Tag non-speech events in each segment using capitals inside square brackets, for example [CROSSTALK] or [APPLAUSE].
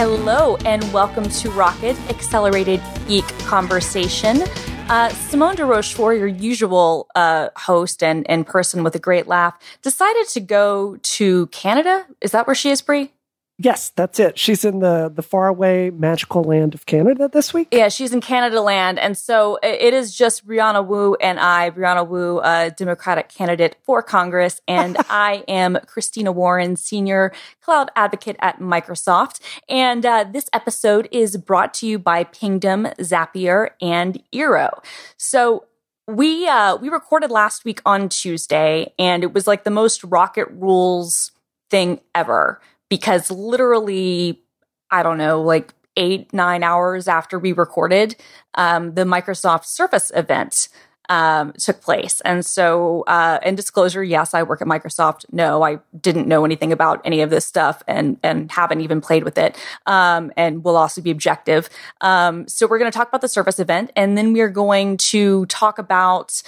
Hello, and welcome to Rocket Accelerated Geek Conversation. Uh, Simone de Rochefort, your usual uh, host and, and person with a great laugh, decided to go to Canada. Is that where she is, Brie? Yes, that's it. She's in the the faraway magical land of Canada this week. Yeah, she's in Canada land, and so it is just Brianna Wu and I. Brianna Wu, a Democratic candidate for Congress, and [LAUGHS] I am Christina Warren, senior cloud advocate at Microsoft. And uh, this episode is brought to you by Pingdom, Zapier, and Eero. So we uh, we recorded last week on Tuesday, and it was like the most Rocket Rules thing ever because literally, I don't know, like eight, nine hours after we recorded, um, the Microsoft Surface event um, took place. And so, uh, in disclosure, yes, I work at Microsoft. No, I didn't know anything about any of this stuff and, and haven't even played with it. Um, and will also be objective. Um, so we're going to talk about the Surface event and then we're going to talk about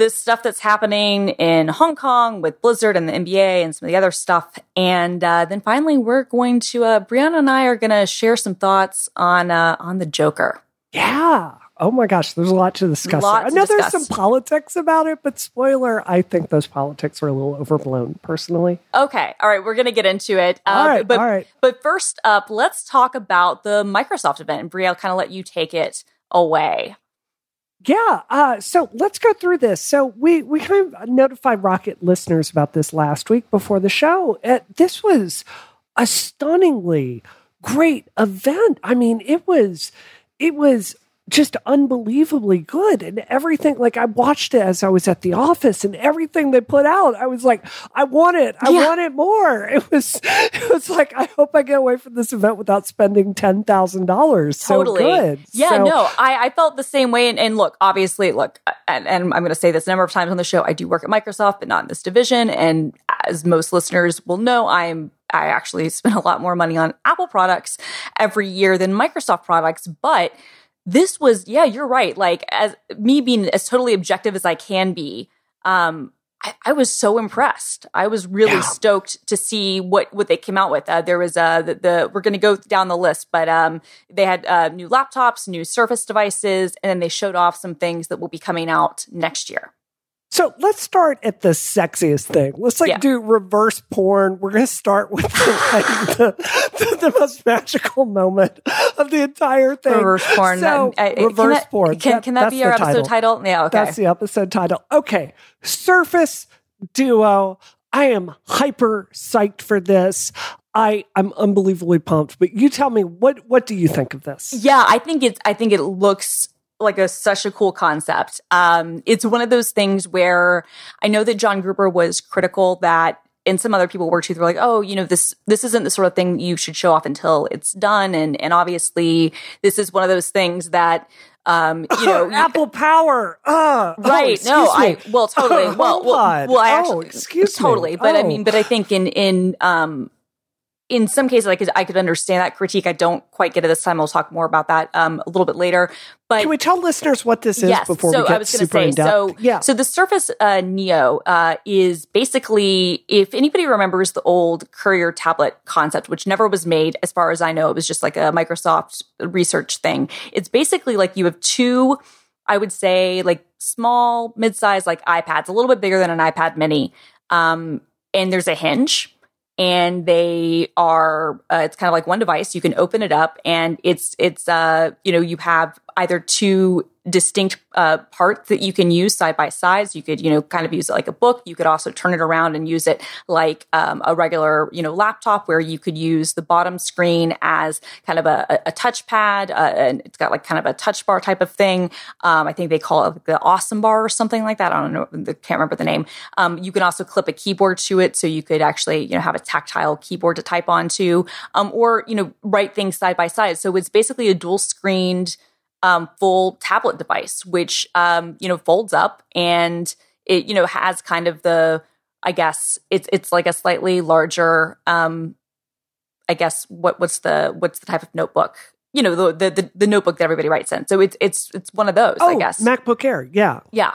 this stuff that's happening in Hong Kong with Blizzard and the NBA and some of the other stuff. And uh, then finally, we're going to uh, Brianna and I are going to share some thoughts on uh, on the Joker. Yeah. Oh my gosh, there's a lot to discuss. Lot I know discuss. there's some politics about it, but spoiler, I think those politics are a little overblown personally. Okay, all right, we're going to get into it. Uh, All right, but, all right. But first up, let's talk about the Microsoft event. And Bria, I'll kind of let you take it away. Yeah. Uh, so let's go through this. So we we kind of notified Rocket listeners about this last week before the show. Uh, this was a stunningly great event. I mean, it was it was just unbelievably good and everything like i watched it as i was at the office and everything they put out i was like i want it i Yeah. want it more [LAUGHS] it was it was like i hope i get away from this event without spending $10000 so Totally. good Yeah, So- no, I, I felt the same way. And, and look, obviously, look, and, and I'm going to say this a number of times on the show. I do work at Microsoft, but not in this division. And as most listeners will know, I'm I actually [LAUGHS] spend a lot more money on Apple products every year than Microsoft products. But this was, yeah, you're right. Like as me being as totally objective as I can be, um, I, I was so impressed. I was really Yeah. stoked to see what what they came out with. Uh, there was uh, the, the we're going to go down the list, but um, they had uh, new laptops, new Surface devices, and then they showed off some things that will be coming out next year. So let's start at the sexiest thing. Let's like Yeah. do reverse porn. We're going to start with the, like, the, the, most magical moment of the entire thing. Reverse porn. So, Uh, uh, can reverse that- porn. Can, can that be our episode title? Yeah. Okay. That's the episode title. Okay. Surface Duo. I am hyper psyched for this. I I'm unbelievably pumped. But you tell me what what do you think of this? Yeah, I think it's I think it looks like a such a cool concept. Um, it's one of those things where I know that John Gruber was critical that and some other people were too. They're like, oh, you know, this this isn't the sort of thing you should show off until it's done. And and obviously this is one of those things that um, you know, [LAUGHS] Apple Power. Uh, oh, right no me. i well totally [LAUGHS] well well, well i Oh, actually excuse me. totally but i Oh. mean but i think in in um in some cases i could i could understand that critique. I don't quite get it this time. I'll talk more about that um a little bit later. But Can we tell listeners what this is yes. before so we get i was super say in depth? so yeah. so the surface uh, neo uh, is basically if anybody remembers the old courier tablet concept which never was made as far as i know it was just like a microsoft research thing. It's basically like you have two i would say like small mid-sized like ipads a little bit bigger than an ipad mini um, and there's a hinge and they are uh, it's kind of like one device. You can open it up and it's it's uh you know you have either two distinct uh, parts that you can use side by side so you could you know kind of use it like a book. You could also turn it around and use it like um, a regular you know laptop where you could use the bottom screen as kind of a, a, a touchpad uh, and it's got like kind of a touch bar type of thing. Um, i think they call it the awesome bar or something like that. I don't know I can't remember the name. Um, you can also clip a keyboard to it so you could actually you know have a tactile keyboard to type onto um, or you know write things side by side. So it's basically a dual screened um, full tablet device which um, you know folds up and it you know has kind of the i guess it's it's like a slightly larger um, i guess what what's the what's the type of notebook you know the the, the, the notebook that everybody writes in so it's it's it's one of those oh, i guess MacBook Air. Yeah. yeah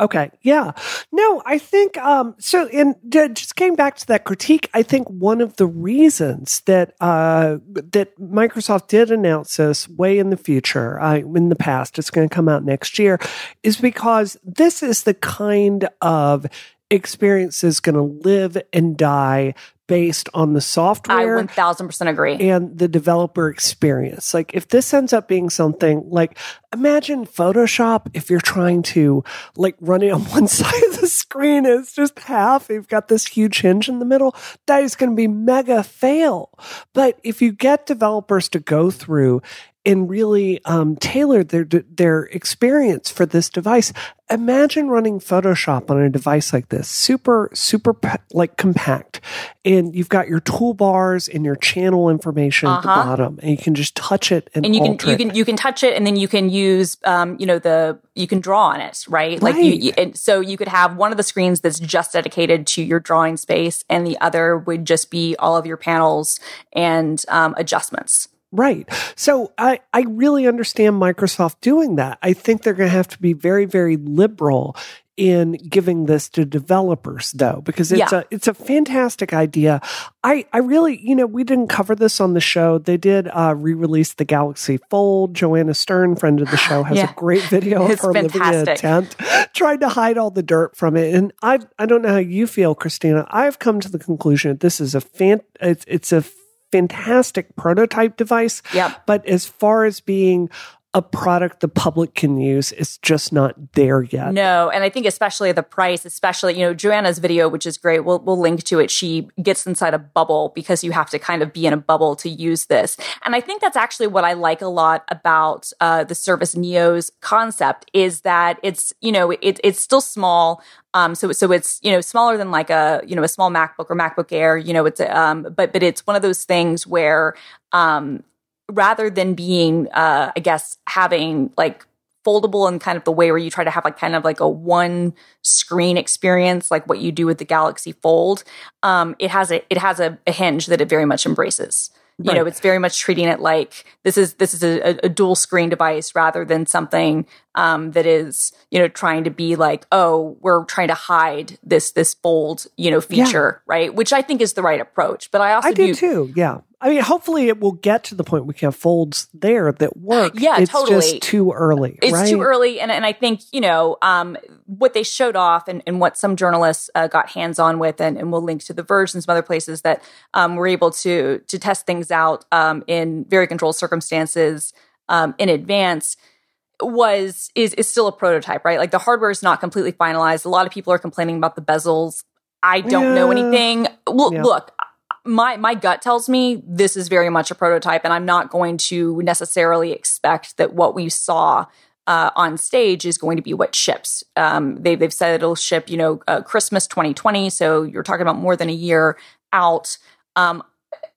Okay. Yeah. No, I think um so and just came back to that critique, I think one of the reasons that uh that Microsoft did announce this way in the future, uh, in the past, it's going to come out next year, is because this is the kind of experience is going to live and die based on the software. I 1000% agree. And the developer experience. Like if this ends up being something like imagine Photoshop if you're trying to like run it on [LAUGHS] one side of the screen it's just half. You've got this huge hinge in the middle. That is going to be mega fail. But if you get developers to go through and really um, tailored their their experience for this device. Imagine running Photoshop on a device like this, super super like compact, and you've got your toolbars and your channel information uh-huh. at the uh-huh. bottom, and you can just touch it and, and you can you can you can touch it, and then you can use um, you know the you can draw on it, right? Like right. you, you and so you could have one of the screens that's just dedicated to your drawing space, and the other would just be all of your panels and um, adjustments. Right. So I, I really understand Microsoft doing that. I think they're going to have to be very, very liberal in giving this to developers though because it's yeah. a it's a fantastic idea i i really you know we didn't cover this on the show they did uh, re-release the galaxy fold joanna stern friend of the show has yeah. a great video [LAUGHS] of her fantastic. living in a tent trying to hide all the dirt from it and i i don't know how you feel christina i've come to the conclusion that this is a fan it's, it's a fantastic prototype device. Yep. But as far as being a product the public can use it's just not there yet. No, and I think especially the price, especially you know Joanna's video, which is great. We'll we'll link to it. She gets inside a bubble because you have to kind of be in a bubble to use this, and I think that's actually what I like a lot about uh, the Surface Neo's concept is that it's you know it, it's still small. Um, so so it's you know smaller than like a you know a small MacBook or MacBook Air. You know it's um, but but it's one of those things where um, rather than being, uh, I guess, having like foldable in kind of the way where you try to have like kind of like a one screen experience, like what you do with the Galaxy Fold, um, it has a it has a, a hinge that it very much embraces. You right. know, it's very much treating it like this is this is a, a dual screen device rather than something um, that is you know trying to be like oh we're trying to hide this this fold you know feature yeah. right, which I think is the right approach. But I also I do too. Yeah, I mean, hopefully it will get to the point we can have folds there that work. Yeah, it's totally. just too early. It's right? too early. And, and I think, you know, um, what they showed off and, and what some journalists uh, got hands on with, and, and we'll link to the Verge and some other places that um, were able to, to test things out um, in very controlled circumstances um, in advance was is is still a prototype, right? Like the hardware is not completely finalized. A lot of people are complaining about the bezels. I don't yeah. know anything. Well, yeah. look, my my gut tells me this is very much a prototype, and I'm not going to necessarily expect that what we saw uh, on stage is going to be what ships. Um, they, they've said it'll ship, you know, uh, Christmas 2020. So you're talking about more than a year out. Um,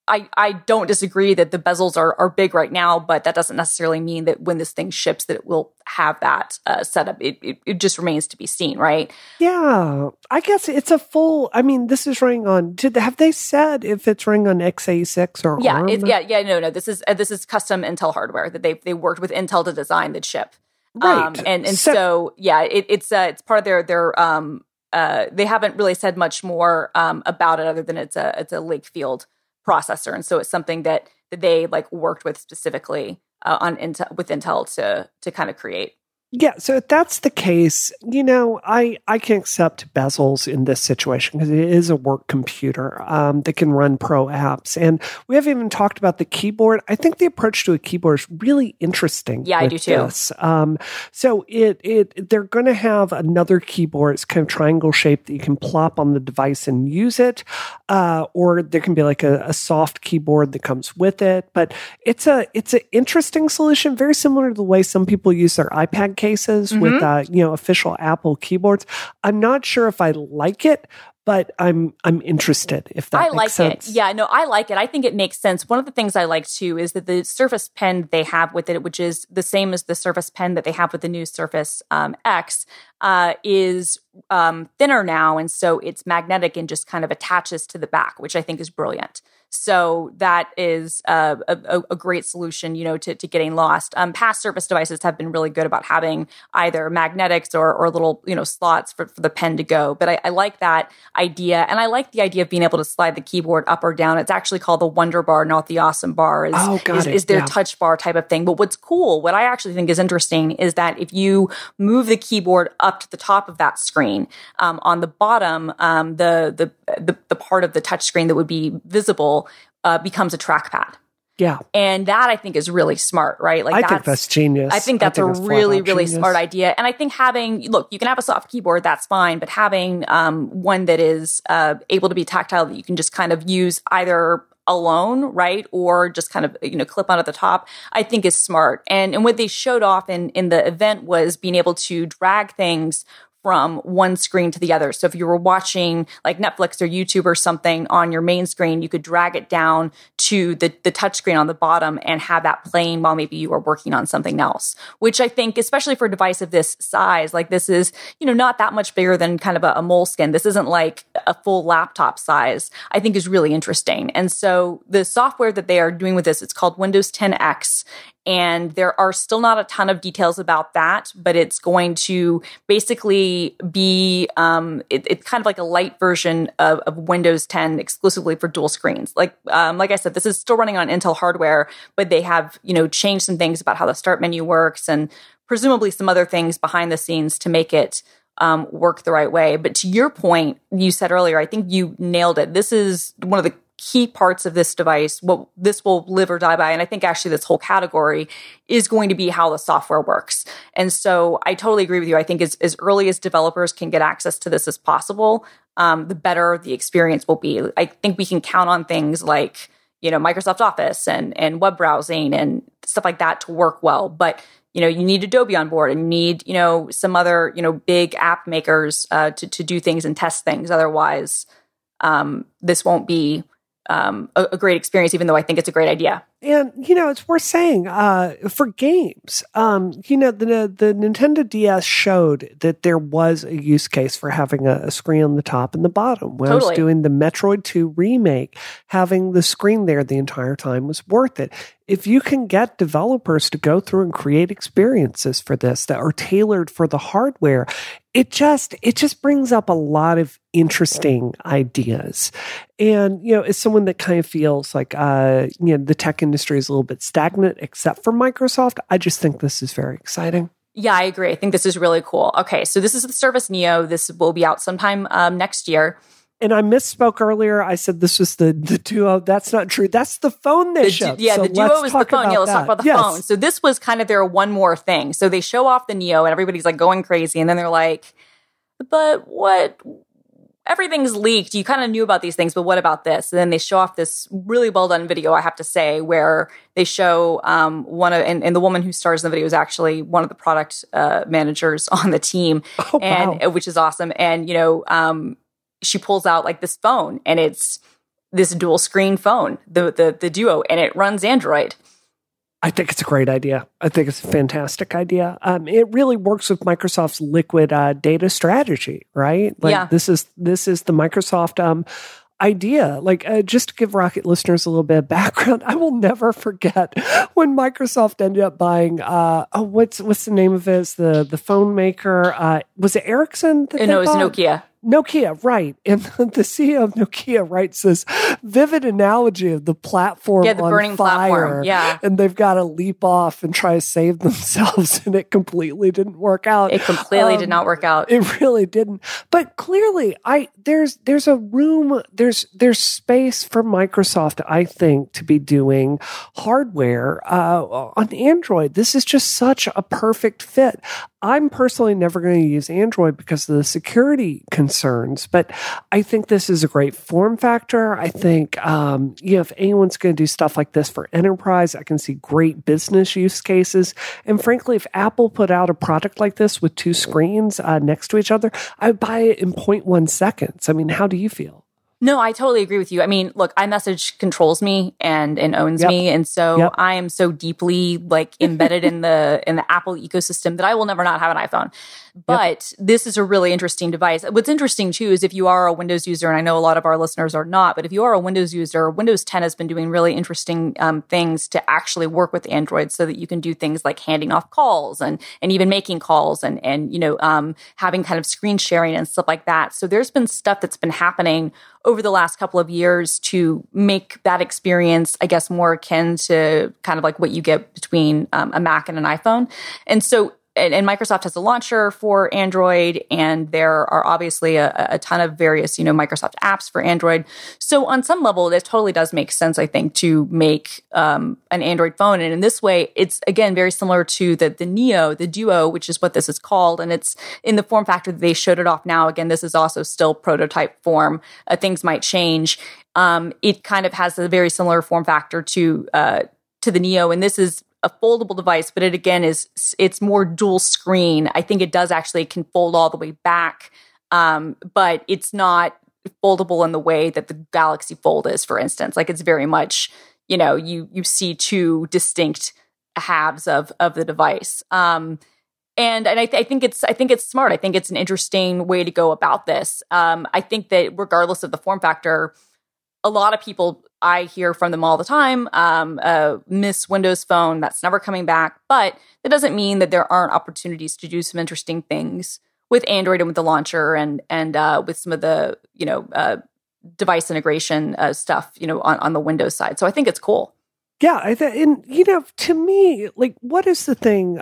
I, I don't disagree that the bezels are, are big right now, but that doesn't necessarily mean that when this thing ships that it will have that uh, setup. It, it, it just remains to be seen, right? Yeah, I guess it's a full. I mean, this is running on. Did have they said if it's running on x86 or yeah, yeah, yeah. No, no. This is uh, this is custom Intel hardware that they they worked with Intel to design the chip. Right, um, and and so, so yeah, it, it's uh, it's part of their their um uh they haven't really said much more um about it other than it's a it's a Lakefield processor, and so it's something that, that they like worked with specifically uh, on Intel with Intel to to kind of create. Yeah, so if that's the case, you know, I I can accept bezels in this situation because it is a work computer um, that can run pro apps, and we haven't even talked about the keyboard. I think the approach to a keyboard is really interesting. Yeah, I do too. Um, so it it they're going to have another keyboard. It's kind of triangle shaped that you can plop on the device and use it, uh, or there can be like a, a soft keyboard that comes with it. But it's a it's an interesting solution, very similar to the way some people use their iPad cases mm-hmm. with uh, you know official Apple keyboards. I'm not sure if I like it, but I'm I'm interested if that I like sense. it. Yeah, no, I like it. I think it makes sense. One of the things I like too is that the Surface Pen they have with it, which is the same as the Surface Pen that they have with the new Surface um, X, uh, is um, thinner now, and so it's magnetic and just kind of attaches to the back, which I think is brilliant. So that is a, a, a, great solution, you know, to, to getting lost. Um, past Surface devices have been really good about having either magnetics or, or little, you know, slots for, for the pen to go. But I, I like that idea. And I like the idea of being able to slide the keyboard up or down. It's actually called the Wonder Bar, not the Awesome Bar. Is, oh, is, is, their yeah. touch bar type of thing. But what's cool, what I actually think is interesting is that if you move the keyboard up to the top of that screen, um, on the bottom, um, the, the, the, the part of the touch screen that would be visible uh, becomes a trackpad. Yeah. And that I think is really smart, right? Like I think that's genius. I think that's I think a really, really genius. smart idea. And I think having look, you can have a soft keyboard, that's fine, but having um, one that is uh, able to be tactile that you can just kind of use either alone, right, or just kind of you know clip on at the top, I think is smart. And and what they showed off in in the event was being able to drag things from one screen to the other. So if you were watching like Netflix or YouTube or something on your main screen, you could drag it down to the, the touch screen on the bottom and have that playing while maybe you are working on something else, which I think, especially for a device of this size, like this is, you know, not that much bigger than kind of a, a Moleskine. This isn't like a full laptop size, I think is really interesting. And so the software that they are doing with this, it's called Windows 10X and there are still not a ton of details about that, but it's going to basically be um, it, it's kind of like a light version of, of, Windows 10 exclusively for dual screens. Like um, like I said, this is still running on Intel hardware, but they have you know changed some things about how the start menu works and presumably some other things behind the scenes to make it um, work the right way. But to your point, you said earlier, I think you nailed it. This is one of the key parts of this device, what this will live or die by, and I think actually this whole category is going to be how the software works. And so I totally agree with you. I think as, as early as developers can get access to this as possible, um, the better the experience will be. I think we can count on things like, you know, Microsoft Office and, and web browsing and stuff like that to work well. But you know you need adobe on board and need you know some other you know big app makers uh, to, to do things and test things otherwise um, this won't be um, a, a, great experience, even though I think it's a great idea. And you know, it's worth saying uh, for games. Um, you know, the the Nintendo DS showed that there was a use case for having a, a screen on the top and the bottom. When totally. I was doing the Metroid Two remake, having the screen there the entire time was worth it. If you can get developers to go through and create experiences for this that are tailored for the hardware, it just it just brings up a lot of interesting ideas. And you know as someone that kind of feels like uh you know the tech industry is a little bit stagnant except for microsoft i just think this is very exciting. Yeah i agree. I think this is really cool. Okay so this is the surface neo. This will be out sometime um, next year and I misspoke earlier. I said this was the, the duo. That's not true. That's the phone they the, showed. Yeah, so the duo is the phone. Yeah, let's that. talk about the yes. phone. So this was kind of their one more thing. So they show off the Neo and everybody's like going crazy. And then they're like, but what? Everything's leaked. You kind of knew about these things, but what about this? And then they show off this really well done video, I have to say, where they show um, one of, and, and, the woman who stars in the video is actually one of the product uh, managers [LAUGHS] on the team, oh, and wow. which is awesome. And you know, um, she pulls out like this phone and it's this dual screen phone, the the the duo, and it runs Android. I think it's a great idea. I think it's a fantastic idea. Um, it really works with Microsoft's liquid uh, data strategy, right? Like yeah. this is this is the Microsoft um, idea. Like uh, just to give Rocket listeners a little bit of background, [LAUGHS] I will never forget when Microsoft ended up buying. Uh, oh, what's what's the name of it? It's the the phone maker. Uh, was it Ericsson? That no, it was? Nokia. Nokia, right. And [LAUGHS] the CEO of Nokia writes this vivid analogy of the platform yeah, the on burning fire. platform. Yeah. And they've got to leap off and try to save [LAUGHS] themselves. And it completely didn't work out. It completely Um, did not work out. It really didn't. But clearly, I there's there's a room, there's there's space for Microsoft, I think, to be doing hardware uh, on Android. This is just such a perfect fit. I'm personally never going to use Android because of the security concerns, but I think this is a great form factor. I think, um, you know, if anyone's going to do stuff like this for enterprise, I can see great business use cases. And frankly, if Apple put out a product like this with two screens uh, next to each other, I would buy it in 0.1 seconds. I mean, how do you feel? No, I totally agree with you. I mean, look, iMessage controls me and and owns Yep. me, and so Yep. I am so deeply like embedded in the [LAUGHS] in the Apple ecosystem that I will never not have an iPhone. But this is a really interesting device. What's interesting too is if you are a Windows user, and I know a lot of our listeners are not, but if you are a Windows user, Windows 10 has been doing really interesting um, things to actually work with Android, so that you can do things like handing off calls and and even making calls and and you know um, having kind of screen sharing and stuff like that. So there's been stuff that's been happening over the last couple of years to make that experience, I guess, more akin to kind of like what you get between um, a Mac and an iPhone. And so, and, and Microsoft has a launcher for Android, and there are obviously a, a ton of various, you know, Microsoft apps for Android. So, on some level, this totally does make sense, I think, to make um, an Android phone. And in this way, it's again very similar to the the Neo, the Duo, which is what this is called, and it's in the form factor that they showed it off now. Again, this is also still prototype form. Uh, things might change. Um, it kind of has a very similar form factor to uh, to the Neo, and this is a foldable device, but it again is it's more dual screen. I think it does actually can fold all the way back, um, but it's not foldable in the way that the Galaxy Fold is, for instance. Like it's very much you know you you see two distinct halves of of the device. Um, and and I, th- I think it's I think it's smart. I think it's an interesting way to go about this. Um, I think that regardless of the form factor, a lot of people I hear from them all the time um, uh, miss Windows Phone. That's never coming back. But that doesn't mean that there aren't opportunities to do some interesting things with Android and with the launcher and and uh, with some of the you know uh, device integration uh, stuff you know on, on the Windows side. So I think it's cool. Yeah, I th- and you know, to me, like, what is the thing?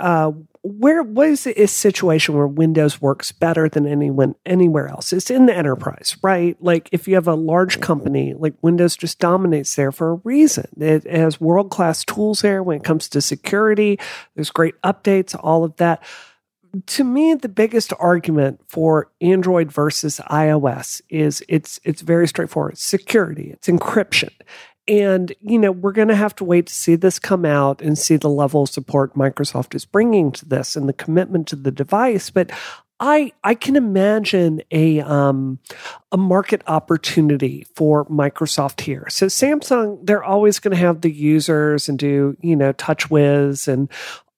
Where what is a situation where Windows works better than anyone anywhere else? It's in the enterprise, right? Like, if you have a large company, like Windows just dominates there for a reason. It has world class tools there when it comes to security. There's great updates, all of that. To me, the biggest argument for Android versus iOS is it's it's very straightforward. Security, it's encryption. And, you know, we're going to have to wait to see this come out and see the level of support Microsoft is bringing to this and the commitment to the device. But I, I can imagine a, um, a market opportunity for Microsoft here. So Samsung, they're always going to have the users and do, you know, TouchWiz and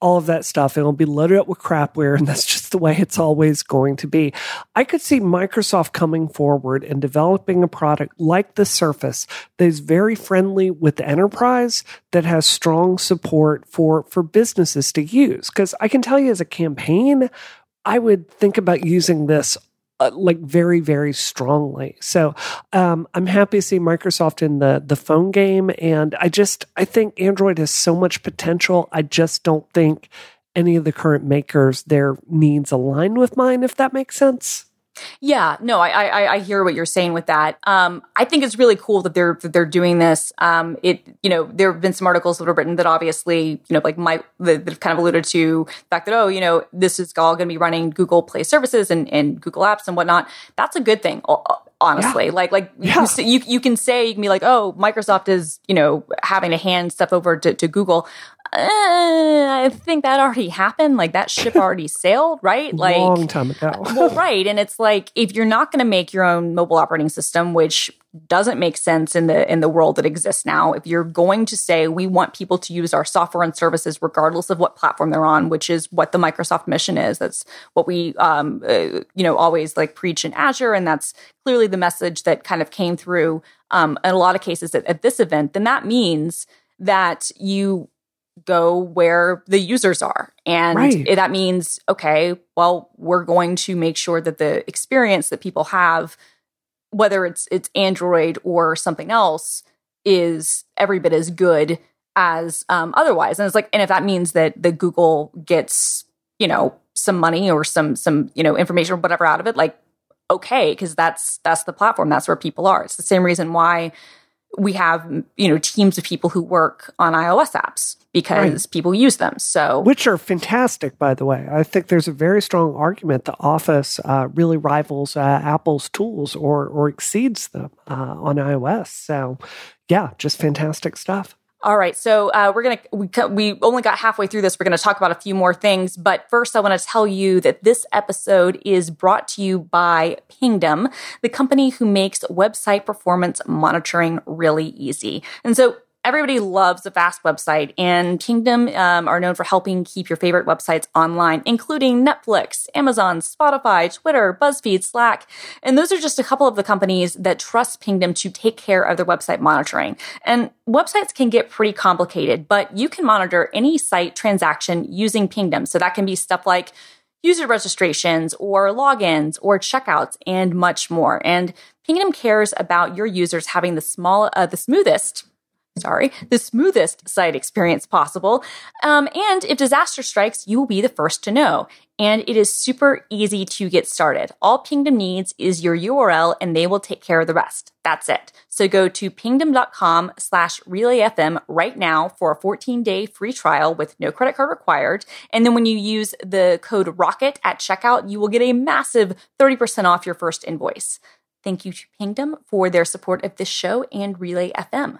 all of that stuff. It'll be loaded up with crapware, and that's just the way it's always going to be. I could see Microsoft coming forward and developing a product like the Surface that is very friendly with the enterprise, that has strong support for for businesses to use. Because I can tell you, as a campaign, I would think about using this uh, like very very strongly. So um, i'm happy to see microsoft in the the phone game and i just i think android has so much potential. I just don't think any of the current makers their needs align with mine if that makes sense Yeah, no, I, I I hear what you're saying with that. Um, I think it's really cool that they're that they're doing this. Um, it you know there have been some articles that have written that obviously you know like my that have kind of alluded to the fact that oh you know this is all going to be running Google Play services and and Google Apps and whatnot. That's a good thing. Honestly, like like you, Yeah. can say, you you can say you can be like oh Microsoft is you know having to hand stuff over to, to Google. Uh, I think that already happened. Like that ship already sailed, right? Like a long time ago well, right. And it's like if you're not going to make your own mobile operating system, which doesn't make sense in the in the world that exists now, if you're going to say we want people to use our software and services regardless of what platform they're on, which is what the Microsoft mission is, that's what we um, uh, you know always like preach in Azure, and that's clearly the message that kind of came through um, in a lot of cases at, at this event. Then that means that you go where the users are. And Right. it- that means, okay, well, we're going to make sure that the experience that people have, whether it's it's Android or something else, is every bit as good as um, otherwise. And it's like, and if that means that the Google gets, you know, some money or some some, you know, information or whatever out of it, like okay, because that's that's the platform. That's where people are. It's the same reason why we have you know teams of people who work on iOS apps because people use them. So which are fantastic, by the way. I think there's a very strong argument the Office uh, really rivals uh, Apple's tools or or exceeds them uh, on iOS. So, yeah, just fantastic stuff. All right, so uh, we're gonna we we only got halfway through this. We're gonna talk about a few more things, but first, I want to tell you that this episode is brought to you by Pingdom, the company who makes website performance monitoring really easy. And so Everybody loves a fast website, and Pingdom um, are known for helping keep your favorite websites online, including Netflix, Amazon, Spotify, Twitter, BuzzFeed, Slack. And those are just a couple of the companies that trust Pingdom to take care of their website monitoring. And websites can get pretty complicated, but you can monitor any site transaction using Pingdom. So that can be stuff like user registrations or logins or checkouts and much more. And Pingdom cares about your users having the small, uh, the smoothest sorry, the smoothest site experience possible. Um, and if disaster strikes, you will be the first to know. And it is super easy to get started. All Pingdom needs is your URL and they will take care of the rest. That's it. So go to pingdom.com slash relayfm right now for a 14 day free trial with no credit card required. And then when you use the code ROCKET at checkout, you will get a massive 30% off your first invoice. Thank you to Pingdom for their support of this show and Relay FM.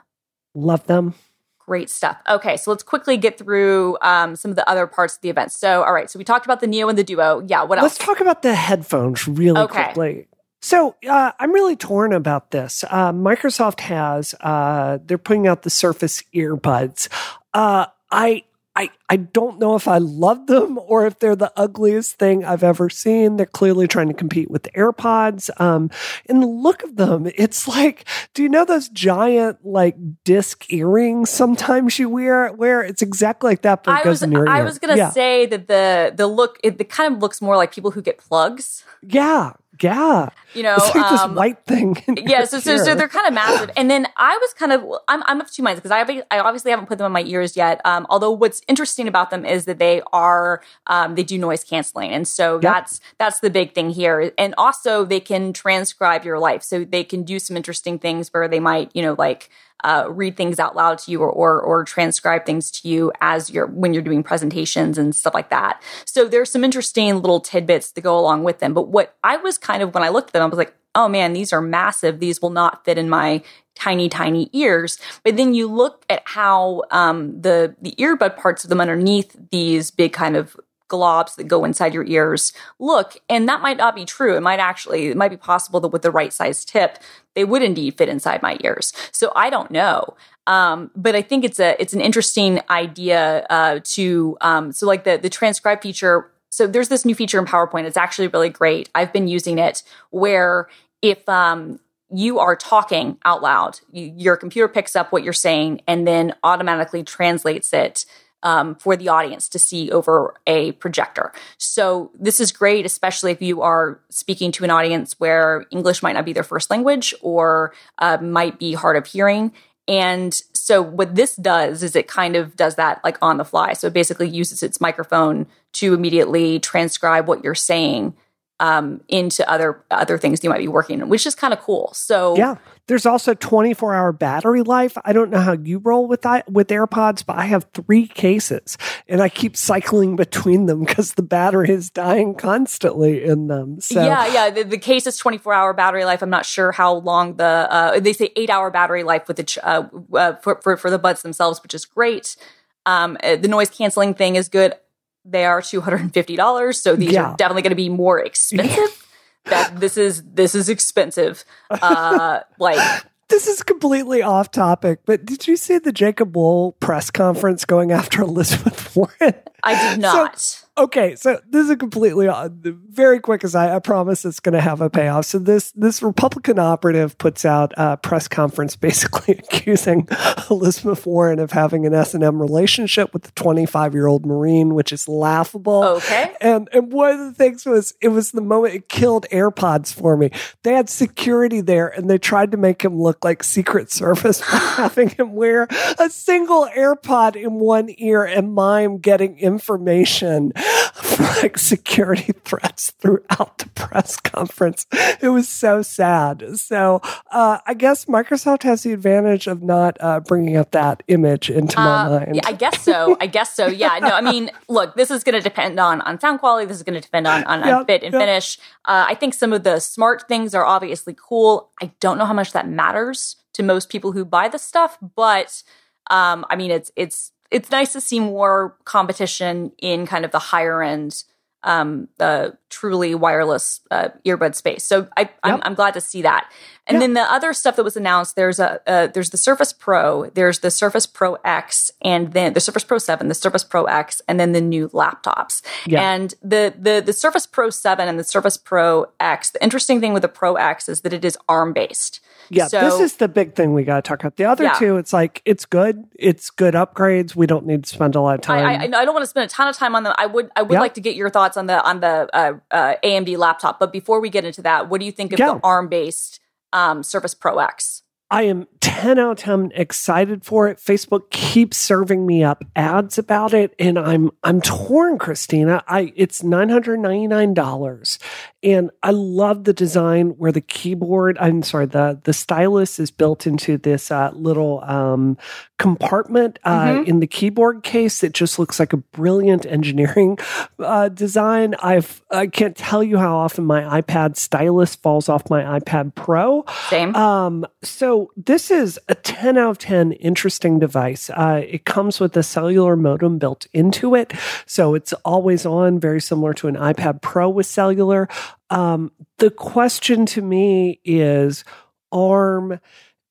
Love them. Great stuff. Okay, so let's quickly get through um, some of the other parts of the event. So, all right, so we talked about the Neo and the Duo. Yeah, what else? Let's talk about the headphones really okay. quickly. So uh, I'm really torn about this. Uh, Microsoft has uh, they're putting out the Surface earbuds. Uh, I I, I don't know if I love them or if they're the ugliest thing I've ever seen. They're clearly trying to compete with the AirPods. Um, and the look of them, it's like, do you know those giant like disc earrings sometimes you wear? Where it's exactly like that, but I goes was, in your I ear. was gonna yeah. say that the the look it, it kind of looks more like people who get plugs. Yeah, yeah. You know, it's like um, this white thing. Yeah, so, so, so they're kind of massive. And then I was kind of I'm I'm of two minds because I I obviously haven't put them in my ears yet. Um, although what's interesting about them is that they are um, they do noise canceling, and so yep. that's that's the big thing here. And also they can transcribe your life, so they can do some interesting things where they might you know like uh, read things out loud to you or, or, or transcribe things to you as you're when you're doing presentations and stuff like that. So there's some interesting little tidbits that go along with them. But what I was kind of when I looked at them, I was like, oh man, these are massive. These will not fit in my tiny, tiny ears. But then you look at how um, the the earbud parts of them underneath these big kind of globs that go inside your ears look and that might not be true. It might actually it might be possible that with the right size tip they would indeed fit inside my ears. So i don't know. Um, but i think it's a it's an interesting idea uh, to um, so like the the transcribe feature so there's this new feature in powerpoint it's actually really great. I've been using it where if um, you are talking out loud you, your computer picks up what you're saying and then automatically translates it um, for the audience to see over a projector. So this is great, especially if you are speaking to an audience where English might not be their first language or uh, might be hard of hearing. And so what this does is it kind of does that like on the fly. So it basically uses its microphone to immediately transcribe what you're saying um, into other other things you might be working on, which is kind of cool. So yeah, there's also 24 hour battery life. I don't know how you roll with that with AirPods, but I have three cases and I keep cycling between them because the battery is dying constantly in them. So yeah, yeah, the, the case is 24 hour battery life. I'm not sure how long the uh, they say eight hour battery life with the uh, uh, for, for for the buds themselves, which is great. Um, uh, the noise canceling thing is good they are $250 so these yeah. are definitely going to be more expensive [LAUGHS] that this is this is expensive uh [LAUGHS] like this is completely off topic, but did you see the Jacob Wohl press conference going after Elizabeth [LAUGHS] Warren? I did not. So, okay, so this is a completely very quick as I, I promise it's going to have a payoff. So this this Republican operative puts out a press conference [LAUGHS] basically accusing Elizabeth Warren of having an S and M relationship with the 25 year old Marine, which is laughable. Okay, and and one of the things was it was the moment it killed AirPods for me. They had security there, and they tried to make him look like Secret Service [LAUGHS] by having him wear a single AirPod in one ear and mime getting information like security [LAUGHS] threats throughout the press conference. It was so sad. So uh, I guess Microsoft has the advantage of not uh, bringing up that image into my uh, mind. Yeah, I guess so. I guess so. Yeah. No, I mean, [LAUGHS] look, this is going to depend on on sound quality. This is going to depend on on, yep, fit and yep. finish. Uh, I think some of the smart things are obviously cool. I don't know how much that matters to most people who buy the stuff, but Um, I mean, it's it's it's nice to see more competition in kind of the higher end um, the truly wireless uh, earbud space. So I, I'm, I'm, glad to see that. And then the other stuff that was announced, there's a uh, there's the Surface Pro, there's the Surface Pro X, and then the Surface Pro Seven, the Surface Pro X, and then the new laptops. Yeah. And the the the Surface Pro Seven and the Surface Pro X. The interesting thing with the Pro X is that it is ARM based. Yeah, so, this is the big thing we got to talk about. The other yeah. two, it's like it's good, it's good upgrades. We don't need to spend a lot of time. I, I, I don't want to spend a ton of time on them. I would I would yep. like to get your thoughts on the on the uh, uh, AMD laptop. But before we get into that, what do you think of yeah. the ARM based um, Surface Pro X? I am 10 out of 10 excited for it. Facebook keeps serving me up ads about it and I'm I'm torn, Christina. I it's $999 and I love the design where the keyboard, I'm sorry, the the stylus is built into this uh, little um, compartment uh, mm-hmm. in the keyboard case. It just looks like a brilliant engineering uh, design. I've I can't tell you how often my iPad stylus falls off my iPad Pro. Same. Um, so this is a 10 out of 10 interesting device. Uh, it comes with a cellular modem built into it, so it's always on, very similar to an iPad Pro with cellular. Um, the question to me is ARM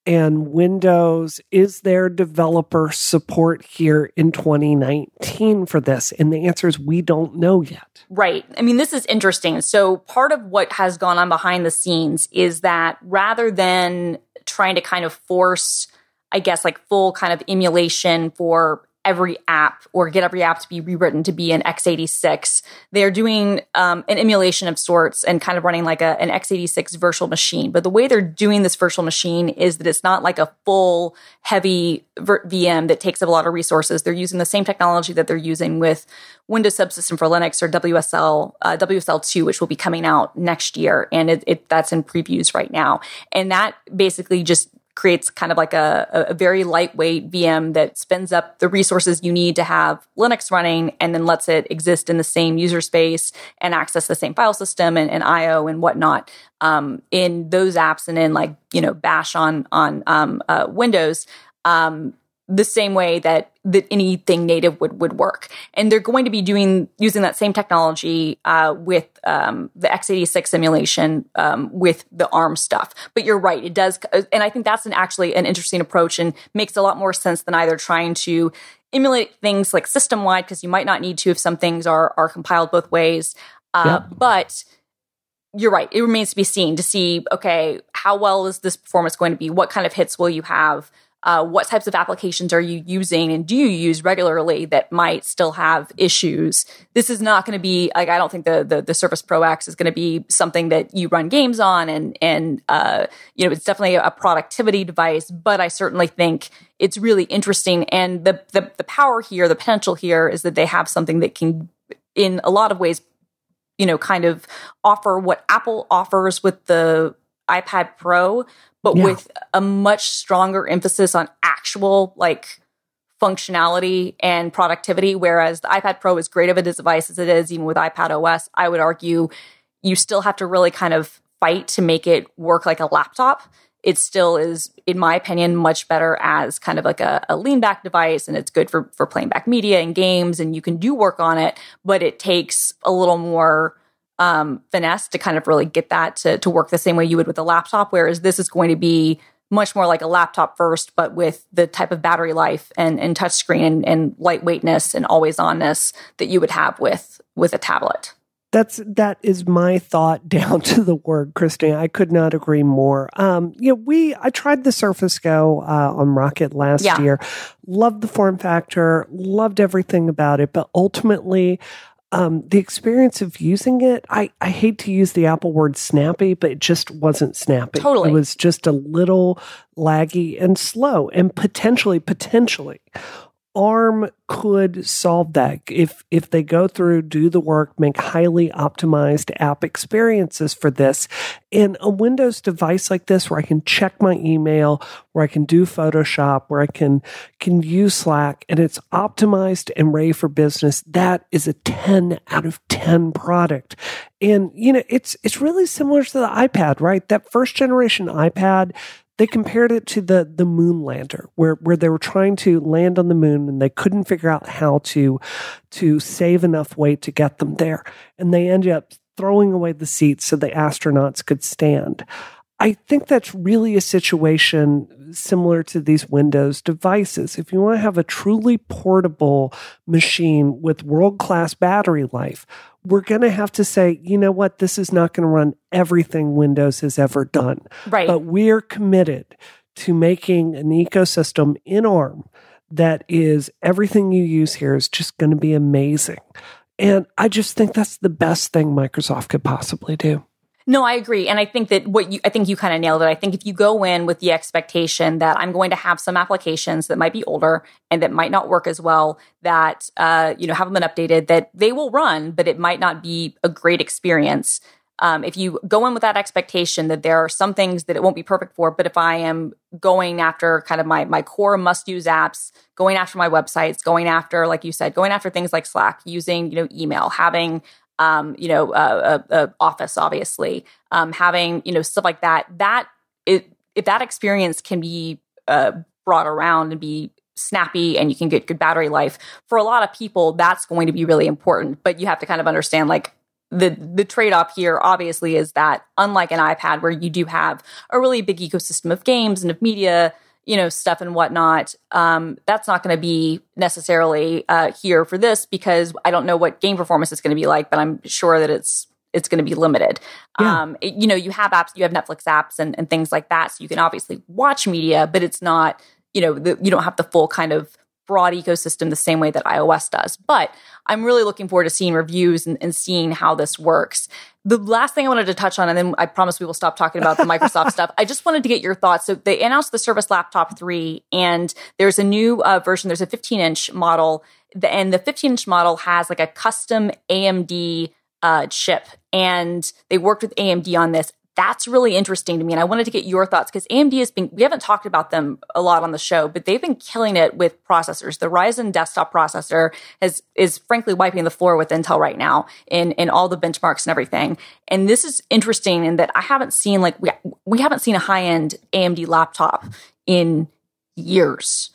and Windows, is there developer support here in 2019 for this? And the answer is we don't know yet. Right. I mean, this is interesting. So, part of what has gone on behind the scenes is that rather than trying to kind of force, I guess, like full kind of emulation for every app or get every app to be rewritten to be an x86. They're doing um, an emulation of sorts and kind of running like a, an x86 virtual machine. But the way they're doing this virtual machine is that it's not like a full heavy VM that takes up a lot of resources. They're using the same technology that they're using with Windows Subsystem for Linux or WSL uh, WSL2, which will be coming out next year, and it, it, that's in previews right now. And that basically just creates kind of like a, a very lightweight VM that spins up the resources you need to have Linux running and then lets it exist in the same user space and access the same file system and, and IO and whatnot um, in those apps and in like, you know, bash on, on um, uh, Windows. Um, the same way that that anything native would would work. And they're going to be doing using that same technology uh, with um, the x86 simulation um, with the ARM stuff. But you're right, it does, and I think that's an actually an interesting approach and makes a lot more sense than either trying to emulate things like system wide because you might not need to if some things are are compiled both ways. Uh, yep. But you're right. It remains to be seen to see, okay, how well is this performance going to be? What kind of hits will you have? Uh, what types of applications are you using and do you use regularly that might still have issues? This is not going to be like i don't think the, the, the surface pro x is going to be something that you run games on and and uh, you know it's definitely a productivity device but i certainly think it's really interesting. And the, the the power here the potential here is that they have something that can in a lot of ways you know kind of offer what apple offers with the ipad pro but yeah. with a much stronger emphasis on actual like functionality and productivity. Whereas the iPad Pro, is great of a device as it is, even with iPad OS, I would argue you still have to really kind of fight to make it work like a laptop. It still is, in my opinion, much better as kind of like a, a lean back device and it's good for, for playing back media and games and you can do work on it, but it takes a little more um, finesse to kind of really get that to, to work the same way you would with a laptop. Whereas this is going to be much more like a laptop first, but with the type of battery life and, and touchscreen and, and lightweightness and always onness that you would have with with a tablet. That's that is my thought [LAUGHS] down to the word, Christine. I could not agree more. Um, you know, we I tried the Surface Go uh, on Rocket last yeah. year. Loved the form factor, loved everything about it, but ultimately, um, the experience of using it, I, I hate to use the Apple word snappy, but it just wasn't snappy. Totally. It was just a little laggy and slow and potentially, potentially ARM could solve that if if they go through, do the work, make highly optimized app experiences for this. And a Windows device like this, where I can check my email, where I can do Photoshop, where I can can use Slack, and it's optimized and ready for business, that is a 10 out of 10 product. And you know, it's it's really similar to the iPad, right? That first generation iPad they compared it to the the moon lander where where they were trying to land on the moon and they couldn't figure out how to to save enough weight to get them there. And they ended up throwing away the seats so the astronauts could stand I think that's really a situation similar to these Windows devices. If you want to have a truly portable machine with world class battery life, we're going to have to say, you know what, this is not going to run everything Windows has ever done. Right. But we're committed to making an ecosystem in ARM that is everything you use here is just going to be amazing. And I just think that's the best thing Microsoft could possibly do. No, I agree. And I think that what you, I think you kind of nailed it. I think if you go in with the expectation that I'm going to have some applications that might be older and that might not work as well, that, uh, you know, haven't been updated, that they will run, but it might not be a great experience. Um, if you go in with that expectation that there are some things that it won't be perfect for, but if I am going after kind of my my core must use apps, going after my websites, going after, like you said, going after things like Slack, using you know email, having um, you know, uh, office, obviously, um, having, you know, stuff like that, that it, if that experience can be uh, brought around and be snappy and you can get good battery life for a lot of people, that's going to be really important. But you have to kind of understand like, the the trade off here obviously is that unlike an iPad where you do have a really big ecosystem of games and of media you know stuff and whatnot um, that's not going to be necessarily uh, here for this because i don't know what game performance is going to be like but i'm sure that it's it's going to be limited yeah. um, it, you know you have apps you have netflix apps and, and things like that so you can obviously watch media but it's not you know the, you don't have the full kind of broad ecosystem the same way that iOS does. But I'm really looking forward to seeing reviews and, and, seeing how this works. The last thing I wanted to touch on, and then I promise we will stop talking about the [LAUGHS] Microsoft stuff. I just wanted to get your thoughts. So they announced the Surface Laptop 3, and there's a new uh, version. There's a 15 inch model, and the 15 inch model has like a custom AMD uh, chip, and they worked with AMD on this that's really interesting to me. And I wanted to get your thoughts because AMD has been, we haven't talked about them a lot on the show, but they've been killing it with processors. The Ryzen desktop processor has, is frankly wiping the floor with Intel right now in, in all the benchmarks and everything. And this is interesting in that I haven't seen like, we, we haven't seen a high end AMD laptop in years.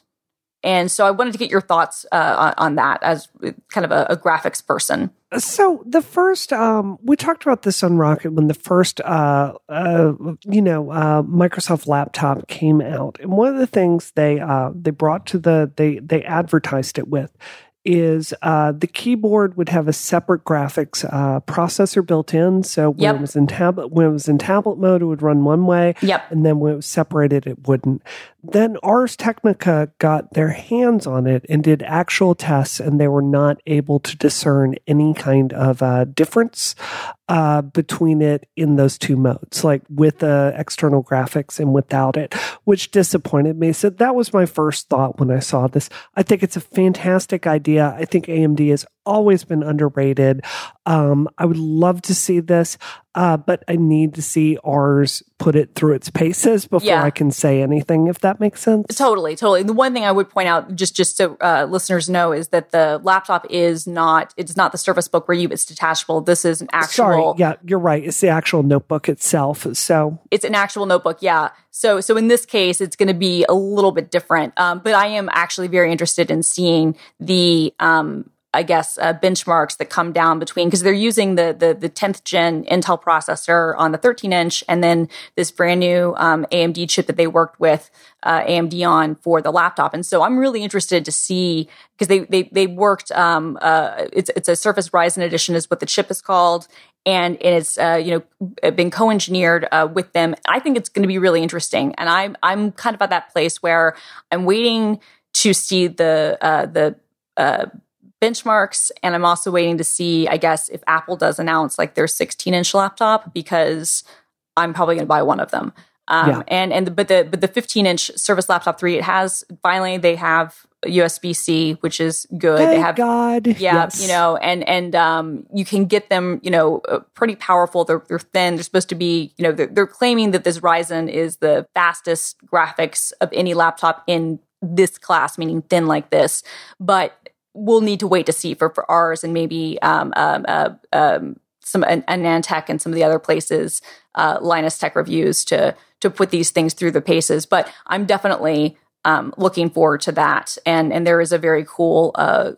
And so I wanted to get your thoughts uh, on, that as kind of a, a graphics person. So the first, um, we talked about this on Rocket when the first, uh, uh, you know, uh, Microsoft laptop came out, and one of the things they uh, they brought to the they they advertised it with is uh, the keyboard would have a separate graphics uh, processor built in. So when yep. it was in tablet, when it was in tablet mode, it would run one way. Yep. And then when it was separated, it wouldn't. Then Ars Technica got their hands on it and did actual tests, and they were not able to discern any kind of uh, difference uh, between it in those two modes, like with the external graphics and without it, which disappointed me. So that was my first thought when I saw this. I think it's a fantastic idea. I think AMD has always been underrated. Um, I would love to see this, uh, but I need to see Ars put it through its paces before yeah. I can say anything. If that makes sense. Totally, totally. The one thing I would point out, just just so uh, listeners know, is that the laptop is not it's not the Surface Book where you it's detachable. This is an actual. Sorry, yeah, you're right. It's the actual notebook itself. So it's an actual notebook. Yeah. So so in this case, it's going to be a little bit different. Um, but I am actually very interested in seeing the um, I guess, uh, benchmarks that come down between because they're using the, the the 10th gen Intel processor on the 13 inch, and then this brand new um, AMD chip that they worked with uh, AMD on for the laptop. And so I'm really interested to see because they they they worked. Um, uh, it's it's a Surface Ryzen edition is what the chip is called, and it's uh, you know been co-engineered uh, with them. I think it's going to be really interesting, and I'm I'm kind of at that place where I'm waiting to see the uh, the uh, benchmarks. And I'm also waiting to see, I guess, if Apple does announce like their 16 inch laptop because I'm probably going to buy one of them. Um, yeah. and, and, the, but the, but the 15 inch Surface Laptop 3, it has finally, they have USB C, which is good. Thank they have, God. Yeah, yes. you know, and, and, um, you can get them, you know, uh, pretty powerful. They're, they're thin. They're supposed to be, you know, they're, they're claiming that this Ryzen is the fastest graphics of any laptop in this class, meaning thin like this. But we'll need to wait to see for, for Ars and maybe um, um, uh, um, some AnandTech and some of the other places, uh, Linus Tech Reviews to to to put these things through the paces. But I'm definitely um, looking forward to that. And and there is a very cool, uh,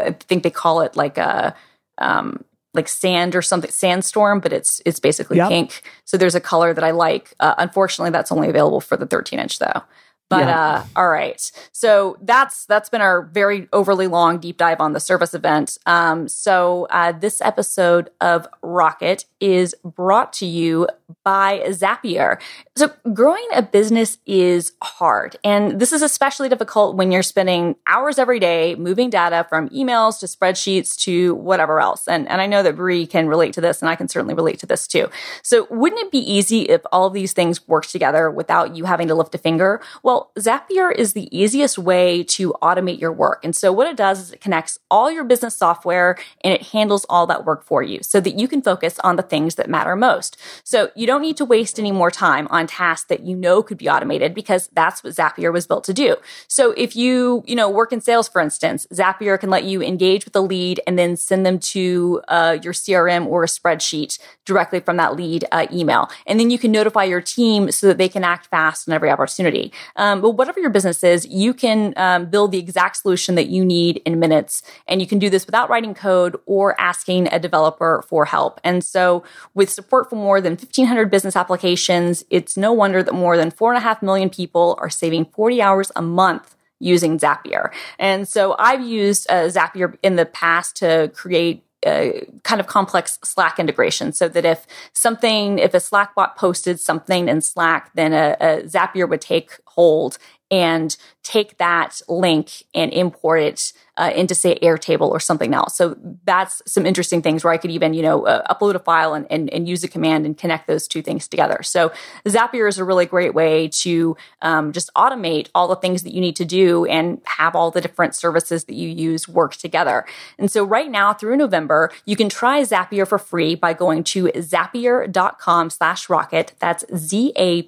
I think they call it like a um, like sand or something sandstorm but it's it's basically yep. pink so there's a color that i like uh, unfortunately that's only available for the 13 inch though but yeah. uh, all right, so that's that's been our very overly long deep dive on the Surface event. Um, so uh, this episode of Rocket is brought to you by Zapier. So growing a business is hard, and this is especially difficult when you're spending hours every day moving data from emails to spreadsheets to whatever else. And and I know that Brie can relate to this, and I can certainly relate to this too. So wouldn't it be easy if all of these things worked together without you having to lift a finger? Well well, Zapier is the easiest way to automate your work. And so what it does is it connects all your business software and it handles all that work for you so that you can focus on the things that matter most. So you don't need to waste any more time on tasks that you know could be automated because that's what Zapier was built to do. So if you, you know, work in sales, for instance, Zapier can let you engage with a lead and then send them to uh, your CRM or a spreadsheet directly from that lead uh, email. And then you can notify your team so that they can act fast on every opportunity. But whatever your business is, you can um, build the exact solution that you need in minutes. And you can do this without writing code or asking a developer for help. And so with support for more than 1500 business applications, it's no wonder that more than four and a half million people are saving 40 hours a month using Zapier. And so I've used uh, Zapier in the past to create Uh, kind of complex Slack integration so that if something, if a Slack bot posted something in Slack, then a, a Zapier would take hold and take that link and import it uh, into say Airtable or something else. So that's some interesting things where I could even, you know, uh, upload a file and, and, and, use a command and connect those two things together. So Zapier is a really great way to um, just automate all the things that you need to do and have all the different services that you use work together. And so right now through November, you can try Zapier for free by going to zapier.com slash rocket. That's Z-A-P-I-E-R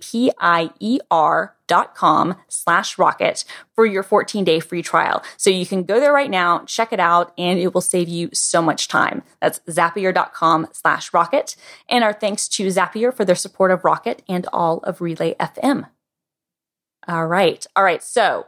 dot com slash rocket for your 14 day free trial. So you can go there right now, check it out, and it will save you so much time. That's zapier.com slash rocket. And our thanks to Zapier for their support of Rocket and all of Relay FM. All right. All right. So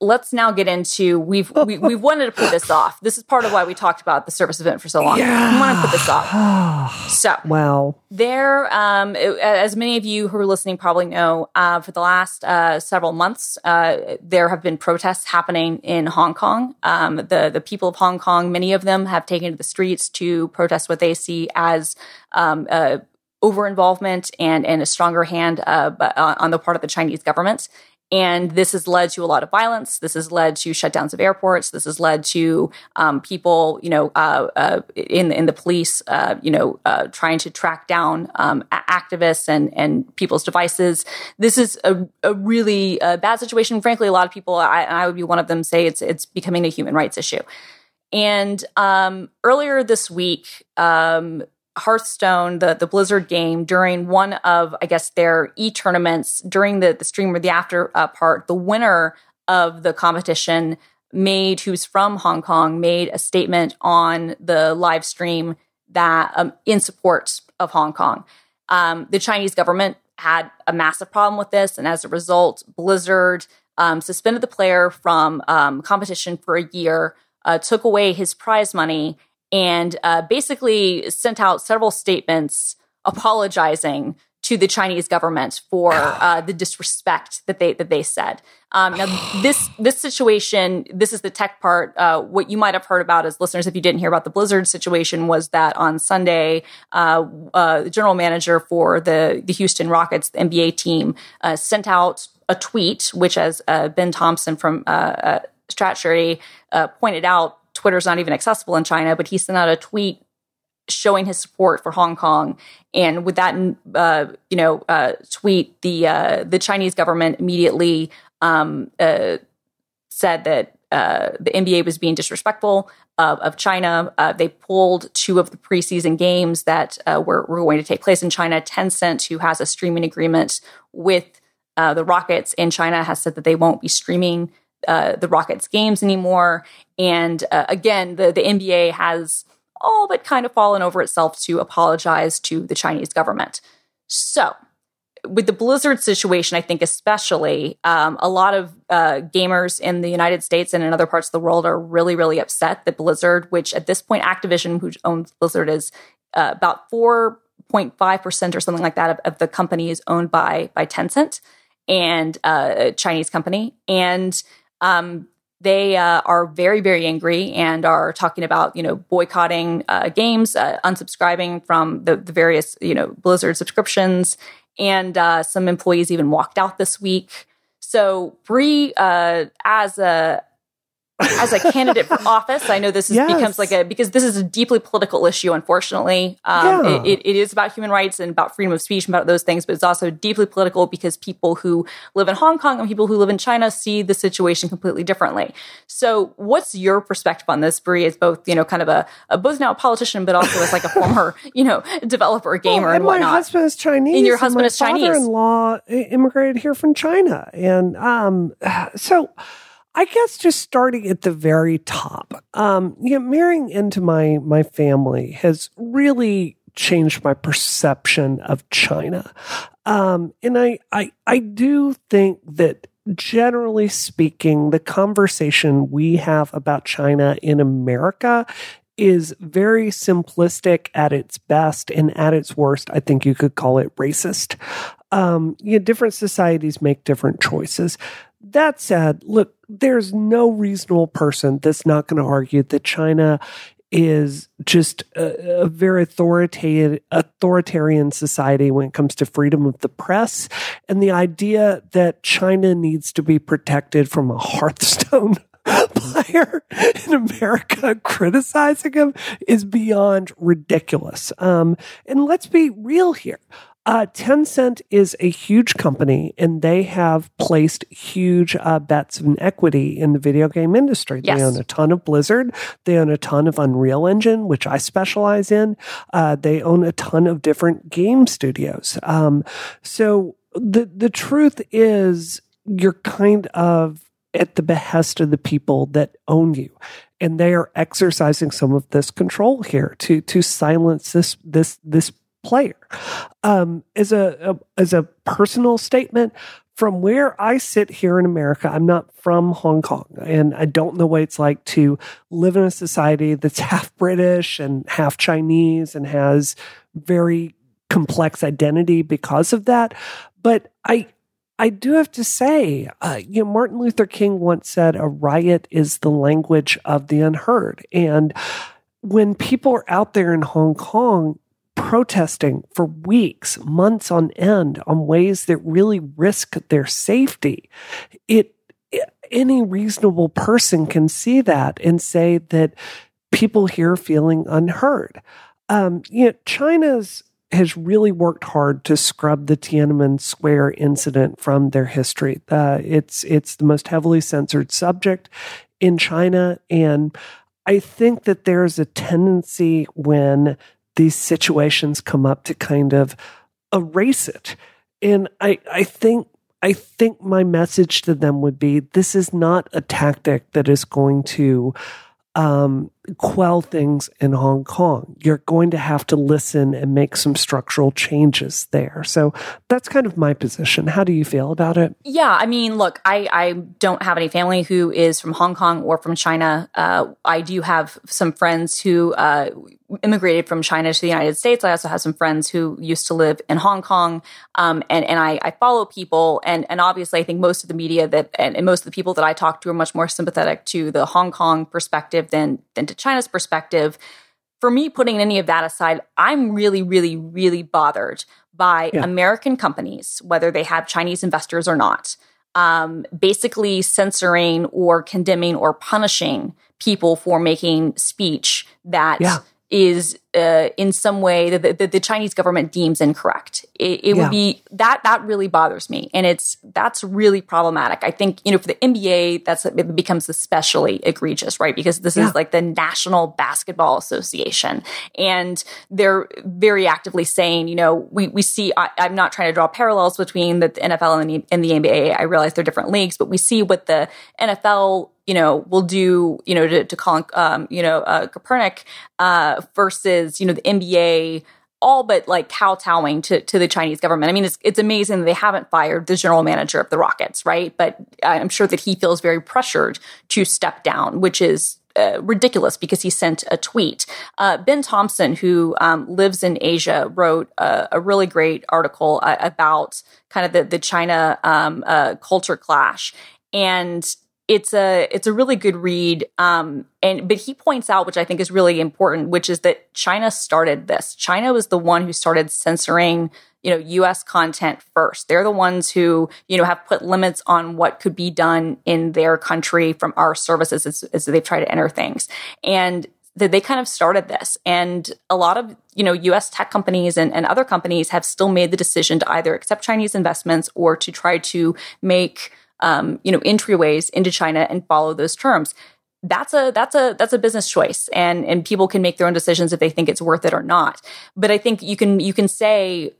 let's now get into we've we, have we have wanted to put this off. This is part of why we talked about the Surface event for so long. Yeah. We want to put this off. So [SIGHS] well, there, um, as many of you who are listening probably know, uh, for the last uh, several months, uh, there have been protests happening in Hong Kong. Um, the the people of Hong Kong, many of them, have taken to the streets to protest what they see as um, over involvement and and a stronger hand uh, on the part of the Chinese government and this has led to a lot of violence. This has led to shutdowns of airports. This has led to um, people, you know, uh, uh, in in the police, uh, you know, uh, trying to track down um, activists and and people's devices. This is a, a really uh, bad situation. Frankly, a lot of people, I, I, would be one of them, say it's it's becoming a human rights issue. And um, earlier this week, um, Hearthstone, the the Blizzard game, during one of I guess their e tournaments during the the stream or the after uh, part, the winner of the competition made who's from Hong Kong made a statement on the live stream that um, in support of Hong Kong. Um, the Chinese government had a massive problem with this, and as a result, Blizzard um, suspended the player from um, competition for a year, uh, took away his prize money, and uh, basically sent out several statements apologizing to the Chinese government for [SIGHS] uh, the disrespect that they that they said. Um, now, [SIGHS] this this situation, this is the tech part. Uh, what you might have heard about as listeners, if you didn't hear about the Blizzard situation, was that on Sunday, uh, uh the general manager for the the Houston Rockets, the NBA team, uh, sent out a tweet, which, as uh, Ben Thompson from uh, Strat pointed out, Twitter's not even accessible in China, but he sent out a tweet showing his support for Hong Kong. And with that, uh, you know, uh, tweet, the uh, the Chinese government immediately um, uh, said that uh, the NBA was being disrespectful of, of China. Uh, they pulled two of the preseason games that were, were going to take place in China. Tencent, who has a streaming agreement with the Rockets in China, has said that they won't be streaming uh, the Rockets games anymore. And uh, again, the, the NBA has all but kind of fallen over itself to apologize to the Chinese government. So, with the Blizzard situation, I think especially, um, a lot of uh, gamers in the United States and in other parts of the world are really, really upset that Blizzard, which at this point Activision, who owns Blizzard, is uh, about four point five percent or something like that of, of, the company is owned by by Tencent and uh, a Chinese company, and um, they uh, are very, very angry and are talking about, you know, boycotting uh, games, uh, unsubscribing from the, the, various, you know, Blizzard subscriptions. And uh, some employees even walked out this week. So bree uh, as a as a candidate for [LAUGHS] office. I know this is, yes. becomes like a because this is a deeply political issue. Unfortunately, um, yeah. it, it is about human rights and about freedom of speech and about those things, but it's also deeply political because people who live in Hong Kong and people who live in China see the situation completely differently. So, what's your perspective on this, Brie? As both you know, kind of a, a both now a politician, but also as like a former [LAUGHS] you know developer, gamer, well, and, and whatnot. My husband is Chinese. And your husband and is Chinese. Father-in-law immigrated here from China, and um, [SIGHS] so. I guess just starting at the very top, um, you know, marrying into my my family has really changed my perception of China, um, and I, I I do think that generally speaking, the conversation we have about China in America is very simplistic at its best, and at its worst, I think you could call it racist. Um, you know, different societies make different choices. That said, look, there's no reasonable person that's not going to argue that China is just a, a, very authoritative authoritarian society when it comes to freedom of the press and the idea that China needs to be protected from a Hearthstone [LAUGHS] player in America criticizing him is beyond ridiculous. Um, and let's be real here. Uh, Tencent is a huge company and they have placed huge uh, bets and equity in the video game industry. Yes. They own a ton of Blizzard. They own a ton of Unreal Engine, which I specialize in. Uh, they own a ton of different game studios. Um, so the, the truth is you're kind of at the behest of the people that own you and they are exercising some of this control here to to silence this this this player. Um, as a, a as a personal statement, from where I sit here in America, I'm not from Hong Kong, and I don't know what it's like to live in a society that's [LAUGHS] half British and half Chinese and has very complex identity because of that. But I I do have to say, uh, you know, Martin Luther King once said, "A riot is the language of the unheard," and when people are out there in Hong Kong protesting for weeks, months on end on ways that really risk their safety. It, any reasonable person can see that and say that people here feeling unheard. Um, you know, China's has really worked hard to scrub the Tiananmen Square incident from their history. Uh, it's it's the most heavily censored subject in China, and I think that there's a tendency when these situations come up to kind of erase it. And I, I think I think my message to them would be this is not a tactic that is going to um, quell things in Hong Kong. You're going to have to listen and make some structural changes there. So that's kind of my position. How do you feel about it? Yeah, I mean, look, I, I don't have any family who is from Hong Kong or from China. Uh, I do have some friends who uh, immigrated from China to the United States. I also have some friends who used to live in Hong Kong, um, and and I, I, follow people, and and obviously I think most of the media that and, and, most of the people that I talk to are much more sympathetic to the Hong Kong perspective than than to China's perspective. For me, putting any of that aside, I'm really, really, really bothered by yeah. American companies, whether they have Chinese investors or not, um, basically censoring or condemning or punishing people for making speech that. Yeah is uh, in some way that the, the, Chinese government deems incorrect. It, it yeah. would be that that really bothers me, and it's that's really problematic. I think you know for the NBA, that's it becomes especially egregious, right? Because this yeah. is like the National Basketball Association, and they're very actively saying, you know, we we see. I, am not trying to draw parallels between the NFL and the, and the NBA. I realize they're different leagues, but we see what the NFL you know, we'll do, you know, to, to call, um, you know, uh, Kaepernick uh, versus, you know, the NBA all but like kowtowing to, to the Chinese government. I mean, it's, it's amazing that they haven't fired the general manager of the rockets, right? But I'm sure that he feels very pressured to step down, which is uh, ridiculous because he sent a tweet. Uh, ben Thompson, who um, lives in Asia, wrote a, a really great article uh, about kind of the, the China um, uh, culture clash. And it's a it's a really good read um, and but he points out which i think is really important which is that china started this. China was the one who started censoring you know us content first. They're the ones who you know have put limits on what could be done in their country from our services as, as they've tried to enter things. And that they kind of started this. And a lot of you know us tech companies and, and other companies have still made the decision to either accept chinese investments or to try to make um, you know, entryways into China and follow those terms. That's a that's a that's a business choice, and and people can make their own decisions if they think it's worth it or not. But I think you can you can say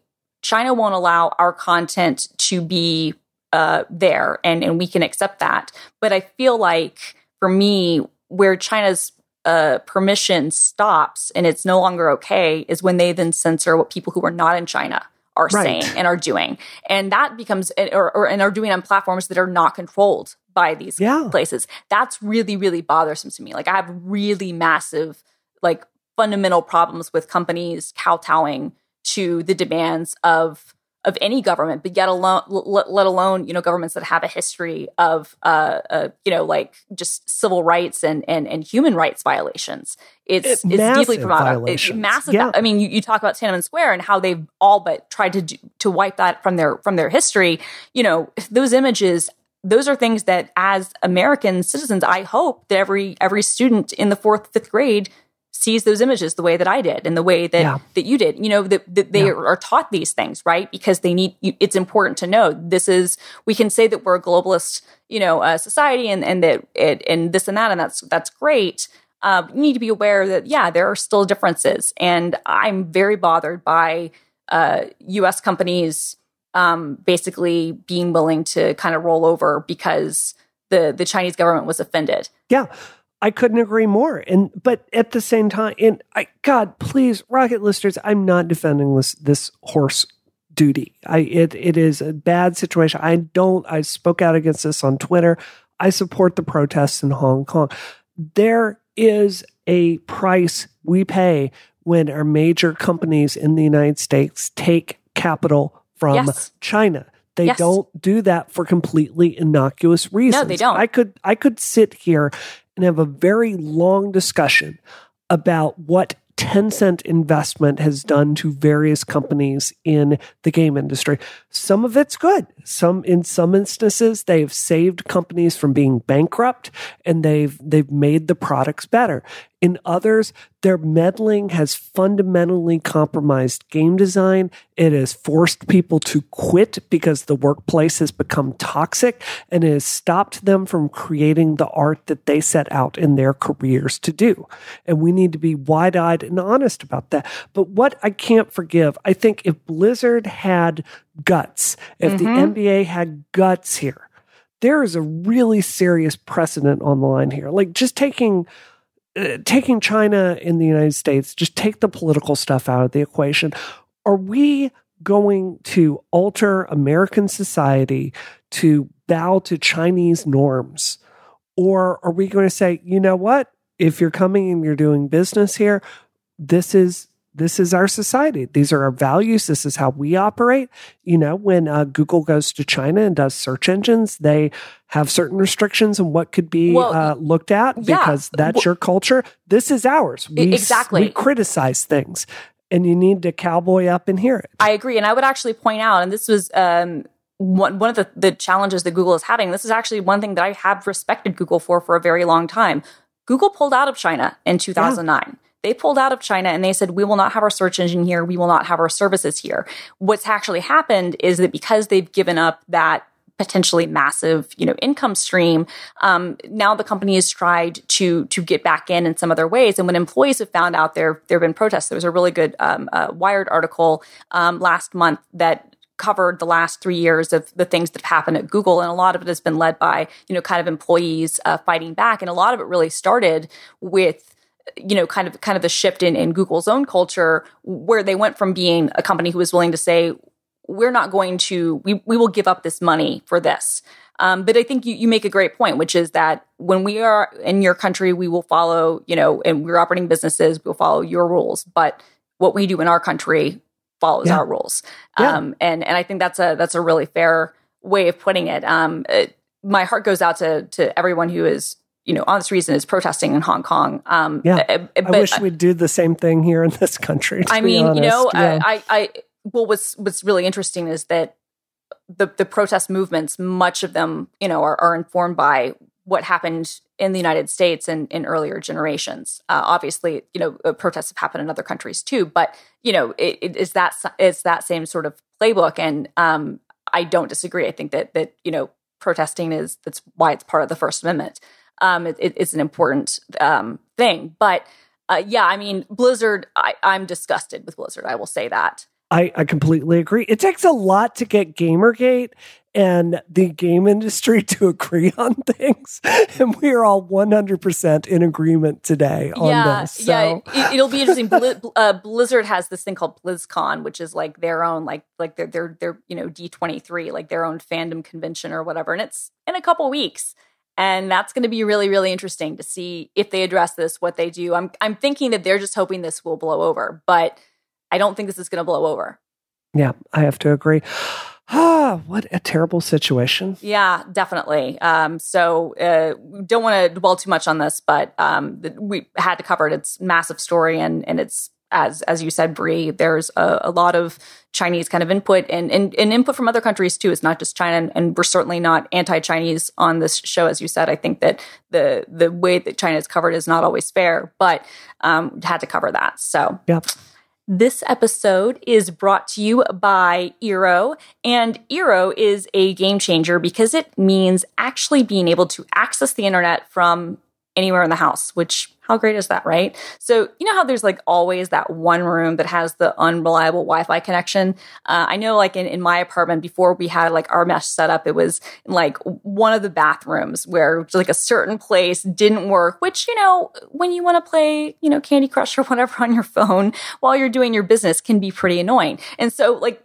China won't allow our content to be uh, there, and and we can accept that. But I feel like for me, where China's uh, permission stops and it's no longer okay is when they then censor what people who are not in China are right. saying and are doing. And that becomes, eh, or, or, and are doing on platforms that are not controlled by these yeah. places. That's really, really bothersome to me. Like I have really massive, like fundamental problems with companies kowtowing to the demands of of any government, but yet alone, let, alone you know governments that have a history of uh, uh, you know like just civil rights and and, and human rights violations. It's it, it's deeply problematic. It's massive. Yeah. I mean, you, you talk about Tiananmen Square and how they've all but tried to do, to wipe that from their from their history. You know, those images those are things that as American citizens, I hope that every every student in the fourth, fifth grade sees those images the way that I did and the way that yeah. that you did. You know that, that they yeah. are taught these things, right? Because they need. It's important to know this is. We can say that we're a globalist, you know, uh, society, and and that it, and this and that, and that's that's great. Uh, you need to be aware that yeah, there are still differences, and I'm very bothered by uh, U.S. companies um, basically being willing to kind of roll over because the the Chinese government was offended. Yeah. I couldn't agree more. And but at the same time, and I God, please, rocket listeners, I'm not defending this this horse duty. I it it is a bad situation. I don't I spoke out against this on Twitter. I support the protests in Hong Kong. There is a price we pay when our major companies in the United States take capital from yes. China. They yes. don't do that for completely innocuous reasons. No, they don't. I could I could sit here and have a very long discussion about what Tencent investment has done to various companies in the game industry. Some of it's good. Some in some instances they've saved companies from being bankrupt and they've they've made the products better. In others, their meddling has fundamentally compromised game design. It has forced people to quit because the workplace has become toxic and it has stopped them from creating the art that they set out in their careers to do. And we need to be wide eyed and honest about that. But what I can't forgive, I think if Blizzard had guts, if mm-hmm. the NBA had guts here, there is a really serious precedent on the line here. Like just taking taking China in the United States, just take the political stuff out of the equation. Are we going to alter American society to bow to Chinese norms? Or are we going to say, you know what? If you're coming and you're doing business here, this is this is our society. These are our values. This is how we operate. You know, when uh, Google goes to China and does search engines, they have certain restrictions on what could be well, uh, looked at because that's well, your culture. This is ours. We, exactly. We criticize things, and you need to cowboy up and hear it. I agree, and I would actually point out, and this was. Um, one, one of the, the challenges that Google is having, this is actually one thing that I have respected Google for for a very long time. Google pulled out of China in 2009. Yeah they pulled out of China and they said, we will not have our search engine here. We will not have our services here. What's actually happened is that because they've given up that potentially massive, you know, income stream. Um, now the company has tried to to get back in in some other ways. And when employees have found out there there have been protests, there was a really good um, uh, Wired article um, last month that covered the last three years of the things that have happened at Google, and a lot of it has been led by you know kind of employees uh, fighting back, and a lot of it really started with you know, kind of kind of the shift in, in Google's own culture, where they went from being a company who was willing to say, "We're not going to, we we will give up this money for this." Um, but I think you, you make a great point, which is that when we are in your country, we will follow, you know, and we're operating businesses, we'll follow your rules. But what we do in our country follows yeah. our rules. Yeah. Um, and and I think that's a that's a really fair way of putting it. Um, it, my heart goes out to to everyone who is you know honest reason is protesting in Hong Kong. Um, yeah, uh, but, I wish we'd do the same thing here in this country. I mean, you know, yeah. I, I well, what's what's really interesting is that the the protest movements, much of them, you know, are, are informed by what happened in the United States and in earlier generations. Uh, obviously, you know, uh, protests have happened in other countries too, but you know, it, it is that it's that same sort of playbook. And um, I don't disagree. I think that that you know, protesting is that's why it's part of the First Amendment. Um, it, it's an important um, thing, but uh, yeah, I mean, Blizzard. I, I'm disgusted with Blizzard. I will say that. I, I completely agree. It takes a lot to get Gamergate and the game industry [LAUGHS] to agree on things. And we are all 100% in agreement today on yeah, this. So. Yeah, it, will be interesting. Bl- [LAUGHS] uh, Blizzard has this thing called BlizzCon, which is like their own, like, like their, their, their, you know, D23, like their own fandom convention or whatever. And it's in a couple weeks. And that's going to be really, really interesting to see if they address this, what they do. I'm, I'm thinking that they're just hoping this will blow over, but I don't think this is going to blow over. Yeah, I have to agree. [SIGHS] Ah, what a terrible situation. Yeah, definitely. Um, so uh, don't want to dwell too much on this, but um, we had to cover it. It's massive story, and and it's as as you said, Brie. There's a, a, lot of Chinese kind of input and, and, and input from other countries too. It's not just China, and, we're certainly not anti-Chinese on this show, as you said. I think that the the way that China is covered is not always fair, but um, had to cover that. So yeah. This episode is brought to you by Eero, and Eero is a game changer because it means actually being able to access the internet from anywhere in the house, which how great is that, right? So, you know how there's like always that one room that has the unreliable Wi Fi connection? Uh, I know, like in, in my apartment, before we had like our mesh set up, it was like one of the bathrooms where like a certain place didn't work, which, you know, when you want to play, you know, Candy Crush or whatever on your phone while you're doing your business can be pretty annoying. And so, like,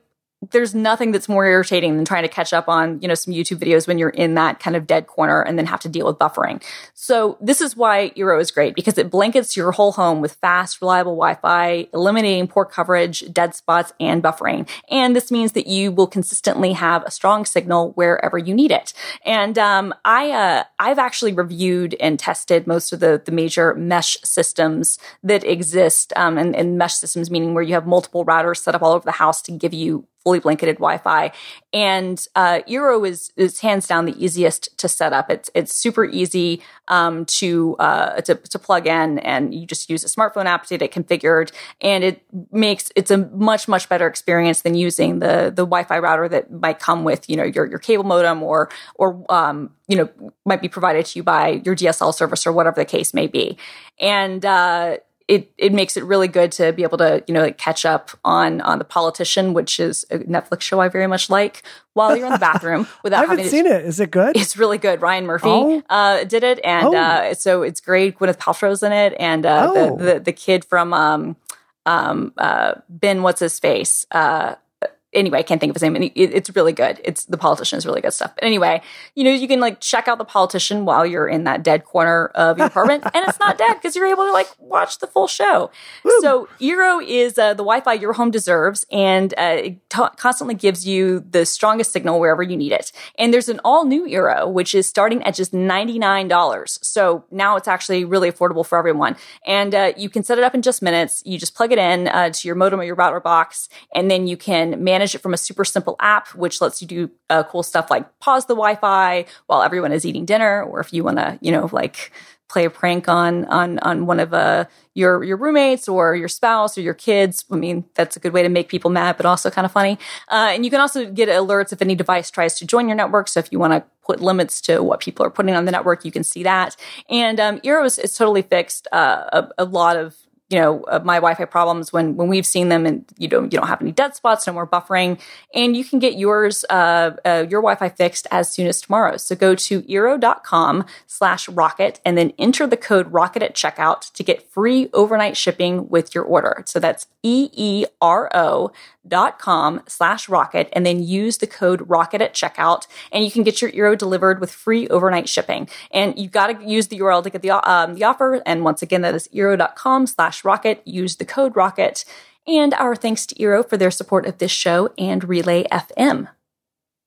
there's nothing that's more irritating than trying to catch up on, you know, some YouTube videos when you're in that kind of dead corner and then have to deal with buffering. So this is why Eero is great because it blankets your whole home with fast, reliable Wi-Fi, eliminating poor coverage, dead spots, and buffering. And this means that you will consistently have a strong signal wherever you need it. And um, I, uh, I've actually reviewed and tested most of the the major mesh systems that exist, um, and, and mesh systems meaning where you have multiple routers set up all over the house to give you fully blanketed Wi-Fi. And uh, Eero is is hands down the easiest to set up. It's it's super easy um, to, uh, to to plug in, and you just use a smartphone app to get it configured, and it makes it's a much much better experience than using the the Wi-Fi router that might come with you know your your cable modem or or um, you know might be provided to you by your DSL service or whatever the case may be, and uh, it it makes it really good to be able to you know like catch up on on the politician, which is a Netflix show I very much like. While you're in the bathroom, [LAUGHS] without I haven't seen to, it. Is it good? It's really good. Ryan Murphy oh. uh, did it, and oh. uh, so it's great. Gwyneth Paltrow's in it, and uh, oh. the, the, the kid from um, um, uh, Ben, what's his face? Anyway, I can't think of his name. And it, it's really good. It's the politician is really good stuff. But anyway, you know, you can like check out the politician while you're in that dead corner of your apartment, [LAUGHS] and it's not dead because you're able to like watch the full show. Woo. So Eero is uh, the Wi-Fi your home deserves, and uh, it t- constantly gives you the strongest signal wherever you need it. And there's an all new Eero which is starting at just ninety nine dollars. So now it's actually really affordable for everyone, and uh, you can set it up in just minutes. You just plug it in uh, to your modem or your router box, and then you can manage manage it from a super simple app, which lets you do uh, cool stuff like pause the Wi-Fi while everyone is eating dinner, or if you want to, you know, like play a prank on on on one of uh, your your roommates or your spouse or your kids. I mean, that's a good way to make people mad, but also kind of funny. Uh, and you can also get alerts if any device tries to join your network. So if you want to put limits to what people are putting on the network, you can see that. And um, Eero is, is totally fixed uh, a, a lot of you know uh, my Wi-Fi problems when when we've seen them, and you don't you don't have any dead spots, no more buffering, and you can get yours uh, uh, your Wi-Fi fixed as soon as tomorrow. So go to eero.com slash rocket and then enter the code rocket at checkout to get free overnight shipping with your order. So that's e e r o dot com slash rocket and then use the code rocket at checkout and you can get your eero delivered with free overnight shipping. And you've got to use the url to get the, um, the offer. And once again that is eero.com slash rocket. Use the code rocket. And our thanks to eero for their support of this show and relay fm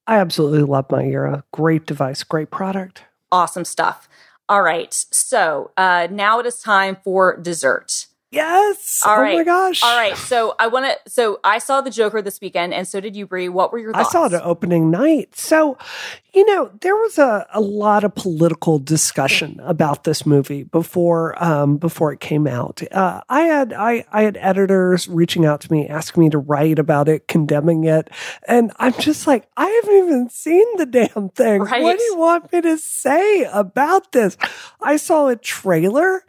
I absolutely love my Eero. Great device, great product. awesome stuff. All right. So uh, now it is time for dessert Yes. All oh my gosh. all right so i want to so i saw the joker this weekend and so did you brie what were your thoughts? I saw it at opening night. So, you know, there was a, a lot of political discussion about this movie before um, before it came out. Uh, I had I, I had editors reaching out to me, asking me to write about it, condemning it, and I'm just like, I haven't even seen the damn thing. Right. What do you want me to say about this? I saw a trailer.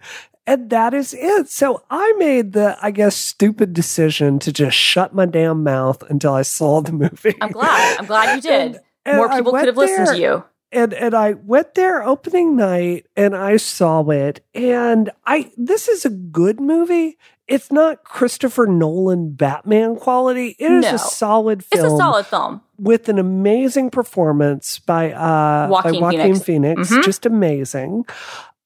And that is it. So I made the, I guess, stupid decision to just shut my damn mouth until I saw the movie. i'm glad i'm glad you [LAUGHS] did And- and more people could have listened there, to you and and I went there opening night and I saw it and I this is a good movie. It's not Christopher Nolan Batman quality. It is No. a solid film. it's a solid film with an amazing performance by uh Joaquin by Joaquin Phoenix. Phoenix, Mhm. just amazing.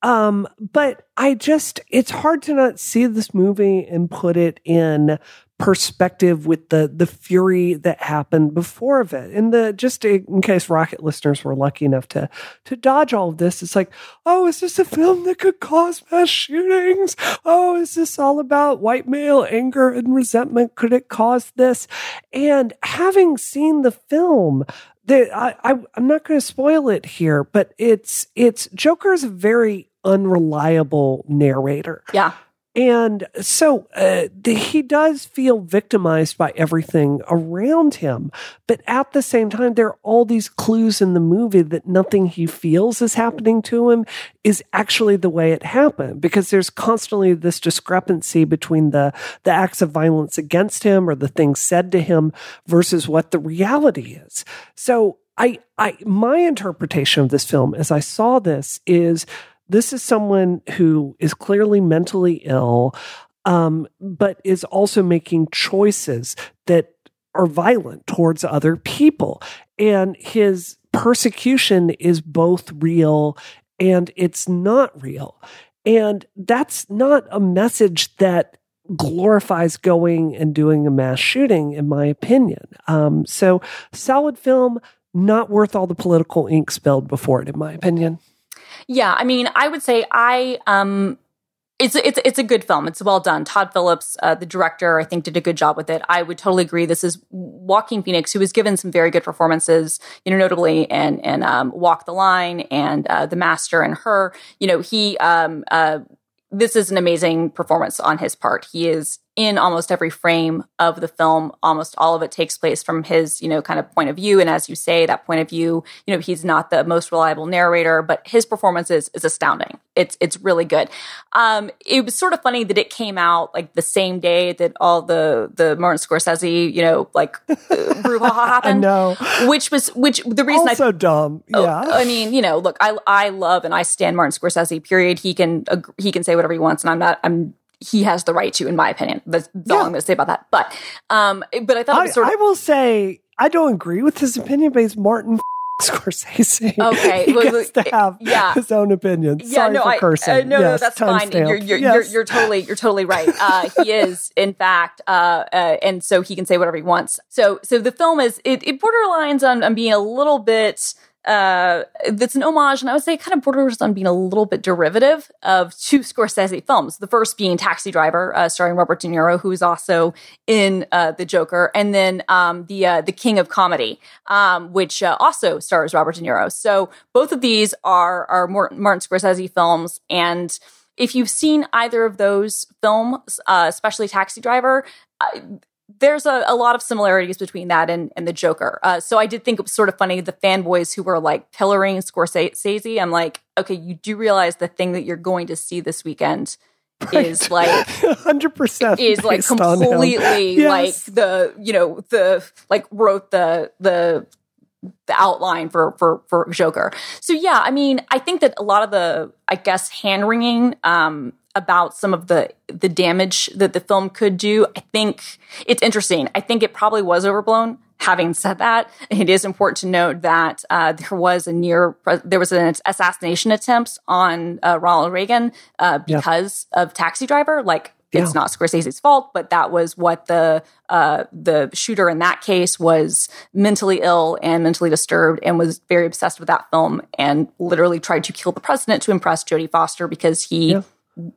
Um but I just it's hard to not see this movie and put it in perspective with the the fury that happened before of it. And the just in case rocket listeners were lucky enough to to dodge all of this, it's like, oh, is this a film that could cause mass shootings? Oh, is this all about white male anger and resentment? Could it cause this? And having seen the film, the, I, I, I'm not going to spoil it here, but it's it's Joker's a very unreliable narrator. yeah And so uh, the, he does feel victimized by everything around him. But at the same time, there are all these clues in the movie that nothing he feels is happening to him is actually the way it happened because there's constantly this discrepancy between the, the acts of violence against him or the things said to him versus what the reality is. So I, I, my interpretation of this film as I saw this is this is someone who is clearly mentally ill, um, but is also making choices that are violent towards other people. And his persecution is both real and it's not real. And that's not a message that glorifies going and doing a mass shooting, in my opinion. Um, so, solid film, not worth all the political ink spilled before it, in my opinion. Yeah, I mean, I would say I um it's it's it's a good film. It's well done. Todd Phillips, uh, the director, I think did a good job with it. I would totally agree. This is Joaquin Phoenix, who was given some very good performances, you know, notably in in um, Walk the Line and uh, The Master and Her. You know, he um uh this is an amazing performance on his part. He is in almost every frame of the film. Almost all of it takes place from his, you know, kind of point of view. And as you say, that point of view, you know, he's not the most reliable narrator, but his performance is, is astounding. It's it's really good. Um, it was sort of funny that it came out like the same day that all the the Martin Scorsese, you know, like uh, [LAUGHS] brouhaha I happened. know. Which was which the reason I Also dumb. Oh, Yeah. I mean, you know, look, I I love and I stand Martin Scorsese. Period. He can he can say whatever he wants, and I'm not. I'm he has the right to, in my opinion. That's, all Yeah. I'm going to say about that. But um, but I thought I, sort of I will say I don't agree with his opinion, but he's Martin Scorsese. [LAUGHS] Okay, he well, gets to have yeah. his own opinions. yeah, Sorry no, for I, cursing. uh, no, no, that's fine. You're you're, Yes. you're you're totally you're totally right. Uh, he is, in fact, uh, uh, and so he can say whatever he wants. So so the film is it, it borderlines on, on being a little bit. Uh, that's an homage, and I would say it kind of borders on being a little bit derivative of two Scorsese films. The first being Taxi Driver, uh, starring Robert De Niro, who is also in uh, The Joker, and then um, the uh, the King of Comedy, um, which uh, also stars Robert De Niro. So both of these are are Martin Scorsese films, and if you've seen either of those films, uh, especially Taxi Driver, there's a, a lot of similarities between that and, and the Joker. Uh, so I did think it was sort of funny the fanboys who were like pillaring Scorsese. I'm like, okay, you do realize the thing that you're going to see this weekend [LAUGHS] is like 100% is like based on him. completely Yes. like the you know the like wrote the the the outline for for for Joker. So yeah, I mean, I think that a lot of the I guess hand wringing um about some of the the damage that the film could do, I think it's interesting. I think it probably was overblown. Having said that, it is important to note that uh, there was a near there was an assassination attempt on uh, Ronald Reagan uh, Yeah. because of Taxi Driver. Like it's Yeah. not Scorsese's fault, but that was what the uh, the shooter in that case was mentally ill and mentally disturbed and was very obsessed with that film and literally tried to kill the president to impress Jodie Foster because he Yeah.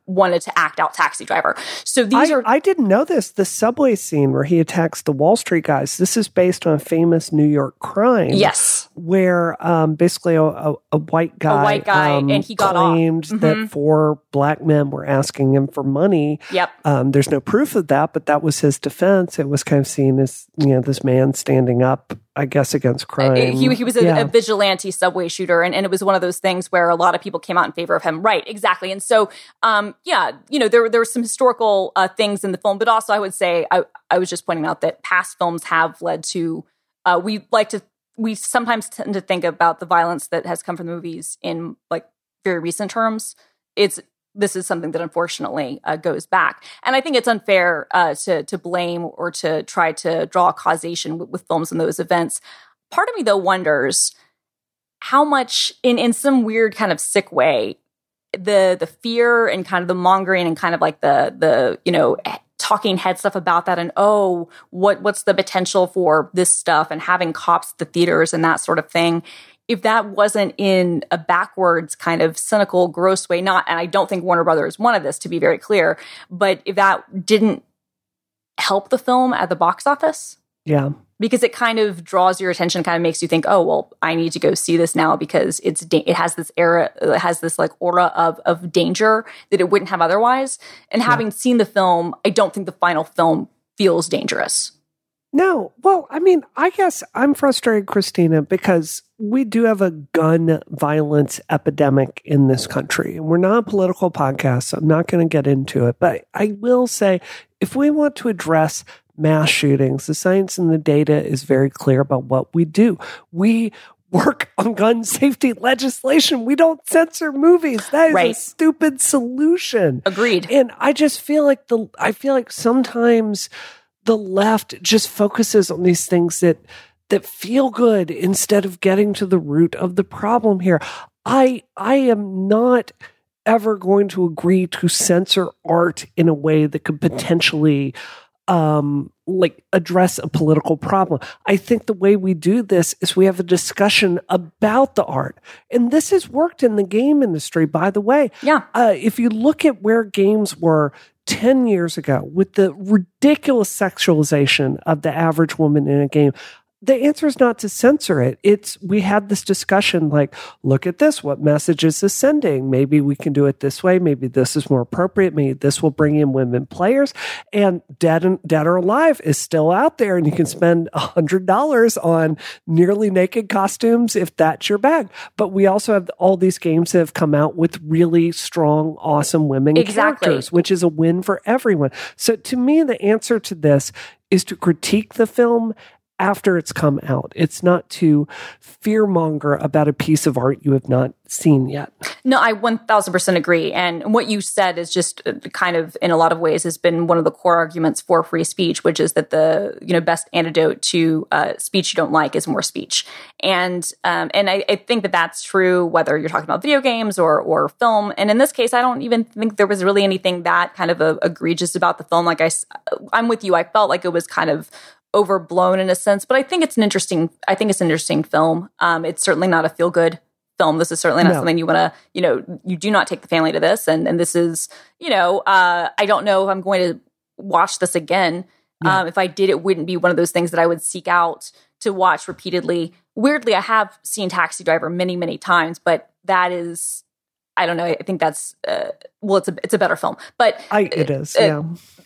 Wanted to act out Taxi Driver. So these I, are I didn't know this. The subway scene where he attacks the Wall Street guys. This is based on a famous New York crime. yes, where um, basically a, a, a white guy, white guy, um, and he got off. claimed Mhm. that four black men were asking him for money. yep. Um, there's no proof of that, but that was his defense. It was kind of seen as you know this man standing up, I guess, against crime. He, he was a, Yeah. a vigilante subway shooter, and, and it was one of those things where a lot of people came out in favor of him. Right, exactly. And so, um, yeah, you know, there there were some historical uh, things in the film, but also I would say I I was just pointing out that past films have led to. Uh, we like to we sometimes tend to think about the violence that has come from the movies in like very recent terms. It's this is something that unfortunately uh, goes back, and I think it's unfair uh, to to blame or to try to draw causation with, with films in those events. Part of me though wonders how much, in in some weird kind of sick way, the the fear and kind of the mongering and kind of like the the you know talking head stuff about that and oh what what's the potential for this stuff and having cops at the theaters and that sort of thing. If that wasn't in a backwards kind of cynical gross way not and i don't think warner brothers wanted this to be very clear but if that didn't help the film at the box office yeah, because it kind of draws your attention, kind of makes you think, oh well, I need to go see this now because it's da- it has this era, it has this like aura of of danger that it wouldn't have otherwise. And having seen the film, I don't think the final film feels dangerous. No, well, I mean, I guess I'm frustrated, Christina, because we do have a gun violence epidemic in this country. And we're not a political podcast, so I'm not going to get into it. But I will say if we want to address mass shootings, the science and the data is very clear about what we do. We work on gun safety legislation. We don't censor movies. That is a stupid solution. Agreed. And I just feel like the I feel like sometimes the left just focuses on these things that that feel good instead of getting to the root of the problem here. I I am not ever going to agree to censor art in a way that could potentially um like address a political problem. I think the way we do this is we have a discussion about the art. And this has worked in the game industry by the way yeah. uh, if you look at where games were 10 years ago with the ridiculous sexualization of the average woman in a game, the answer is not to censor it. It's we had this discussion like, look at this, what message is this sending? Maybe we can do it this way. Maybe this is more appropriate. Maybe this will bring in women players. And Dead and Dead or Alive is still out there, and you can spend a hundred dollars on nearly naked costumes if that's your bag. But we also have all these games that have come out with really strong, awesome women Exactly. characters, which is a win for everyone. So to me, the answer to this is to critique the film after it's come out. It's not to fearmonger about a piece of art you have not seen yet. No, I 1000% agree. And what you said is just uh, kind of, in a lot of ways, has been one of the core arguments for free speech, which is that the, you know, best antidote to uh, speech you don't like is more speech. And, um, and I, I think that that's true whether you're talking about video games or, or film. And in this case, I don't even think there was really anything that kind of uh, egregious about the film. Like I, I'm with you. I felt like it was kind of overblown in a sense, but I think it's an interesting, I think it's an interesting film. Um, it's certainly not a feel good film. This is certainly not No. something you want to, you know, you do not take the family to this. And, and this is, you know, uh, I don't know if I'm going to watch this again. Yeah. Um, if I did, it wouldn't be one of those things that I would seek out to watch repeatedly. Weirdly, I have seen Taxi Driver many, many times, but that is, I don't know. I think that's uh, well, it's a it's a better film, but I, it is. yeah.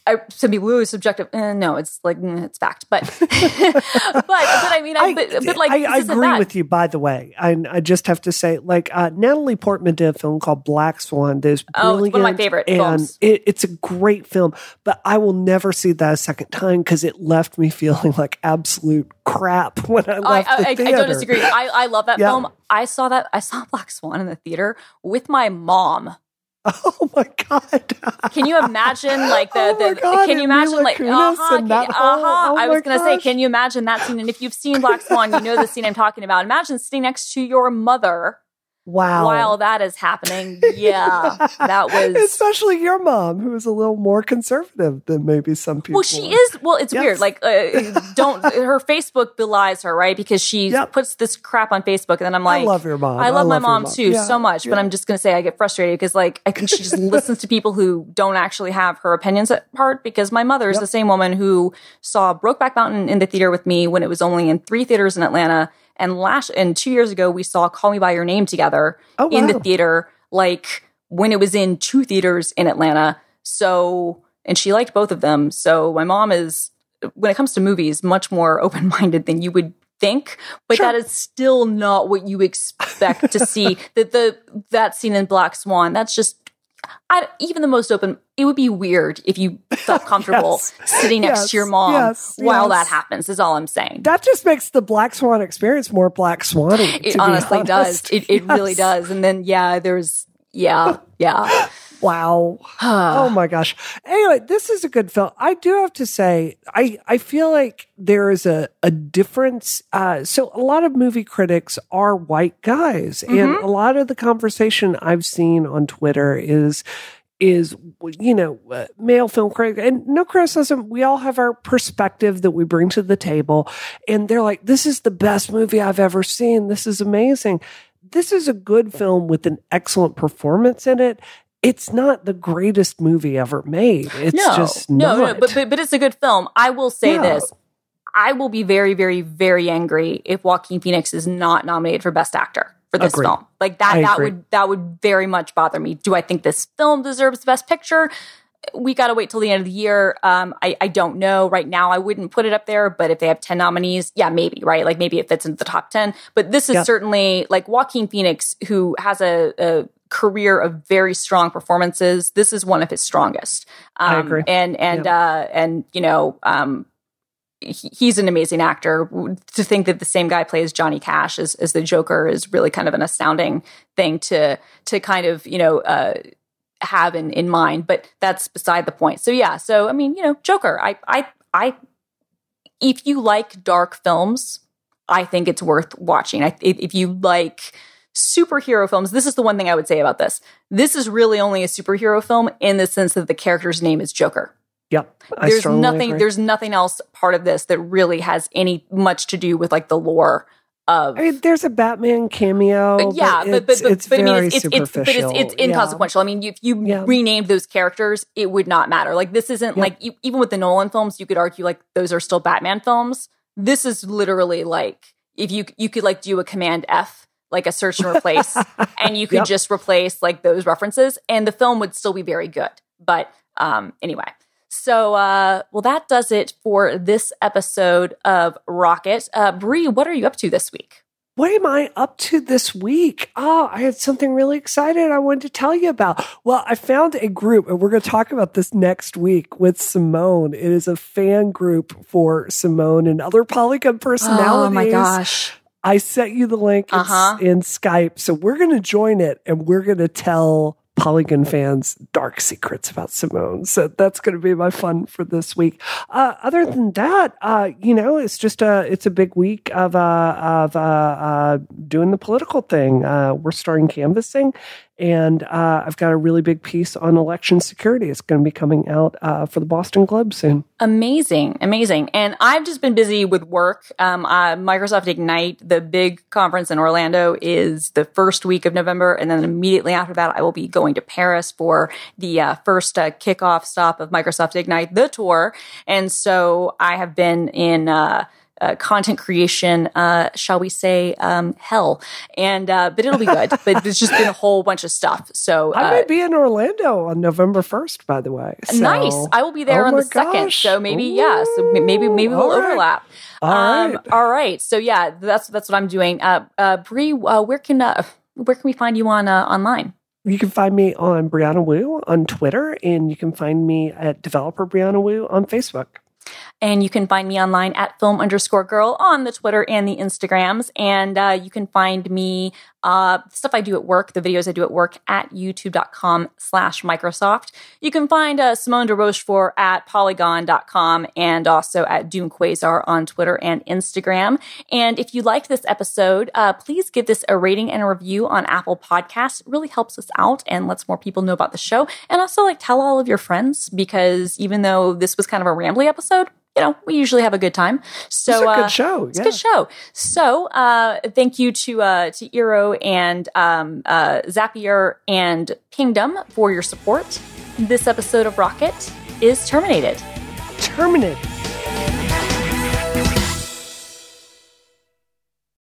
I, some people ooh, subjective. Eh, no, it's like mm, it's fact, but [LAUGHS] but but I mean, I, but, but like I, I agree with you. By the way, I, I just have to say, like uh, Natalie Portman did a film called Black Swan. That is oh, it's one of my favorite and films. It, it's a great film, but I will never see that a second time because it left me [LAUGHS] feeling like absolute crap [LAUGHS] when I left I, the I, theater. I don't disagree. I, I love that [LAUGHS] Yeah. film. I saw that. I saw [LAUGHS] Black Swan in the theater with my mom. Oh my god! Can you imagine like the, Oh the God, can you imagine like can you- uh-huh. oh I was gonna say, can you imagine that scene? And if you've seen Black Swan, you know the scene I'm talking about. Imagine sitting next to your mother Wow. while that is happening. Yeah, that [LAUGHS] was. especially your mom, who is a little more conservative than maybe some people. Well, she is. Well, it's Yes. weird. Like, uh, don't [LAUGHS] her Facebook belies her, right? Because she Yep. puts this crap on Facebook, and then I'm like, I love your mom. I love my your mom, too Yeah, so much, but. I'm just gonna say I get frustrated because like I think she just [LAUGHS] listens to people who don't actually have her opinions at heart. Because my mother is Yep. the same woman who saw Brokeback Mountain in the theater with me when it was only in three theaters in Atlanta, and last and two years ago we saw Call Me by Your Name together Oh, in the theater, like when it was in two theaters in Atlanta. So and she liked both of them. So my mom is when it comes to movies much more [LAUGHS] open minded than you would think but Sure. that is still not what you expect to see [LAUGHS] that the that scene in black swan that's just I, even the most open it would be weird if you felt [LAUGHS] comfortable Yes. sitting next Yes. to your mom Yes. while that happens is all i'm saying That just makes the Black Swan experience more Black Swanny. it to be honestly does honest. it, it really does and then yeah there's yeah yeah [LAUGHS] Wow. oh my gosh. Anyway, this is a good film. I do have to say, I, I feel like there is a, a difference. Uh, so a lot of movie critics are white guys. And Mm-hmm. a lot of the conversation I've seen on Twitter is, is, you know, uh, male film critic and no criticism. We all have our perspective that we bring to the table. And they're like, this is the best movie I've ever seen. This is amazing. This is a good film with an excellent performance in it it's not the greatest movie ever made. It's no, just no, not. no, but, but but it's a good film. I will say Yeah. this: I will be very, very, very angry if Joaquin Phoenix is not nominated for Best Actor for this Agreed. film. Like that, I that agree. would that would very much bother me. Do I think this film deserves Best Picture? We got to wait till the end of the year. Um, I, I don't know right now. I wouldn't put it up there, but if they have ten nominees, yeah, maybe right. Like maybe it fits into the top ten. But this is certainly like Joaquin Phoenix, who has a, a career of very strong performances. This is one of his strongest. Um, I agree. And and uh, and you know, um, he- he's an amazing actor. To think that the same guy plays Johnny Cash as, as the Joker is really kind of an astounding thing to to kind of you know uh, have in in mind. But that's beside the point. So yeah. So I mean, you know, Joker. I I I. If you like dark films, I think it's worth watching. I, if, if you like superhero films, this is the one thing I would say about this. This is really only a superhero film in the sense that the character's name is Joker yep. I there's nothing agree. there's nothing else part of this that really has any much to do with like the lore of I mean, there's a Batman cameo. Uh, yeah, but but it's, but, it's but I very mean, it's, it's, it's but it's superficial. it's Yeah. inconsequential. I mean, if you Yeah. renamed those characters, it would not matter. Like this isn't Yeah. like even with the Nolan films, you could argue like those are still Batman films. This is literally like if you you could like do a Command F, like a search and replace, [LAUGHS] and you could Yep. just replace like those references, and the film would still be very good. But um, anyway. So, uh, well, that does it for this episode of Rocket. Uh, Brie, what are you up to this week? What am I up to this week? Oh, I had something really excited I wanted to tell you about. Well, I found a group, and we're going to talk about this next week with Simone. It is a fan group for Simone and other Polygon personalities. Oh my gosh. I sent you the link in, Uh-huh. in Skype. So we're going to join it and we're going to tell Polygon fans dark secrets about Simone. So that's going to be my fun for this week. Uh, other than that, uh, you know, it's just a it's a big week of uh, of uh, uh, doing the political thing. Uh, we're starting canvassing, and uh, I've got a really big piece on election security. It's going to be coming out uh, for the Boston Globe soon. Amazing, amazing. And I've just been busy with work. Um, uh, Microsoft Ignite, the big conference in Orlando, is the first week of November. And then immediately after that, I will be going to Paris for the uh, first uh, kickoff stop of Microsoft Ignite, the tour. And so I have been in. Uh, uh, content creation, uh, shall we say, um, hell. And uh, but it'll be good. but [LAUGHS] there's just been a whole bunch of stuff. So I may be in Orlando on November first. By the way, so. nice. I will be there oh on the second. So maybe Ooh. yeah. So maybe maybe we'll right. overlap. All um, right. All right. So yeah, that's that's what I'm doing. Uh, uh, Brie, uh, where can uh, where can we find you on uh, online? You can find me on Brianna Wu on Twitter, and you can find me at Developer Brianna Wu on Facebook. And you can find me online at film underscore girl on the Twitter and the Instagrams. And uh, you can find me, uh, stuff I do at work, the videos I do at work at youtube.com slash Microsoft. You can find uh, Simone de Rochefort at polygon.com and also at Doom Quasar on Twitter and Instagram. And if you like this episode, uh, please give this a rating and a review on Apple Podcasts. It really helps us out and lets more people know about the show. And also, like, tell all of your friends because even though this was kind of a rambly episode, you know, we usually have a good time. So it's a good uh, show. It's a good show. So uh, thank you to uh, to Eero and um, uh, Zapier and Kingdom for your support. This episode of Rocket is terminated. Terminated.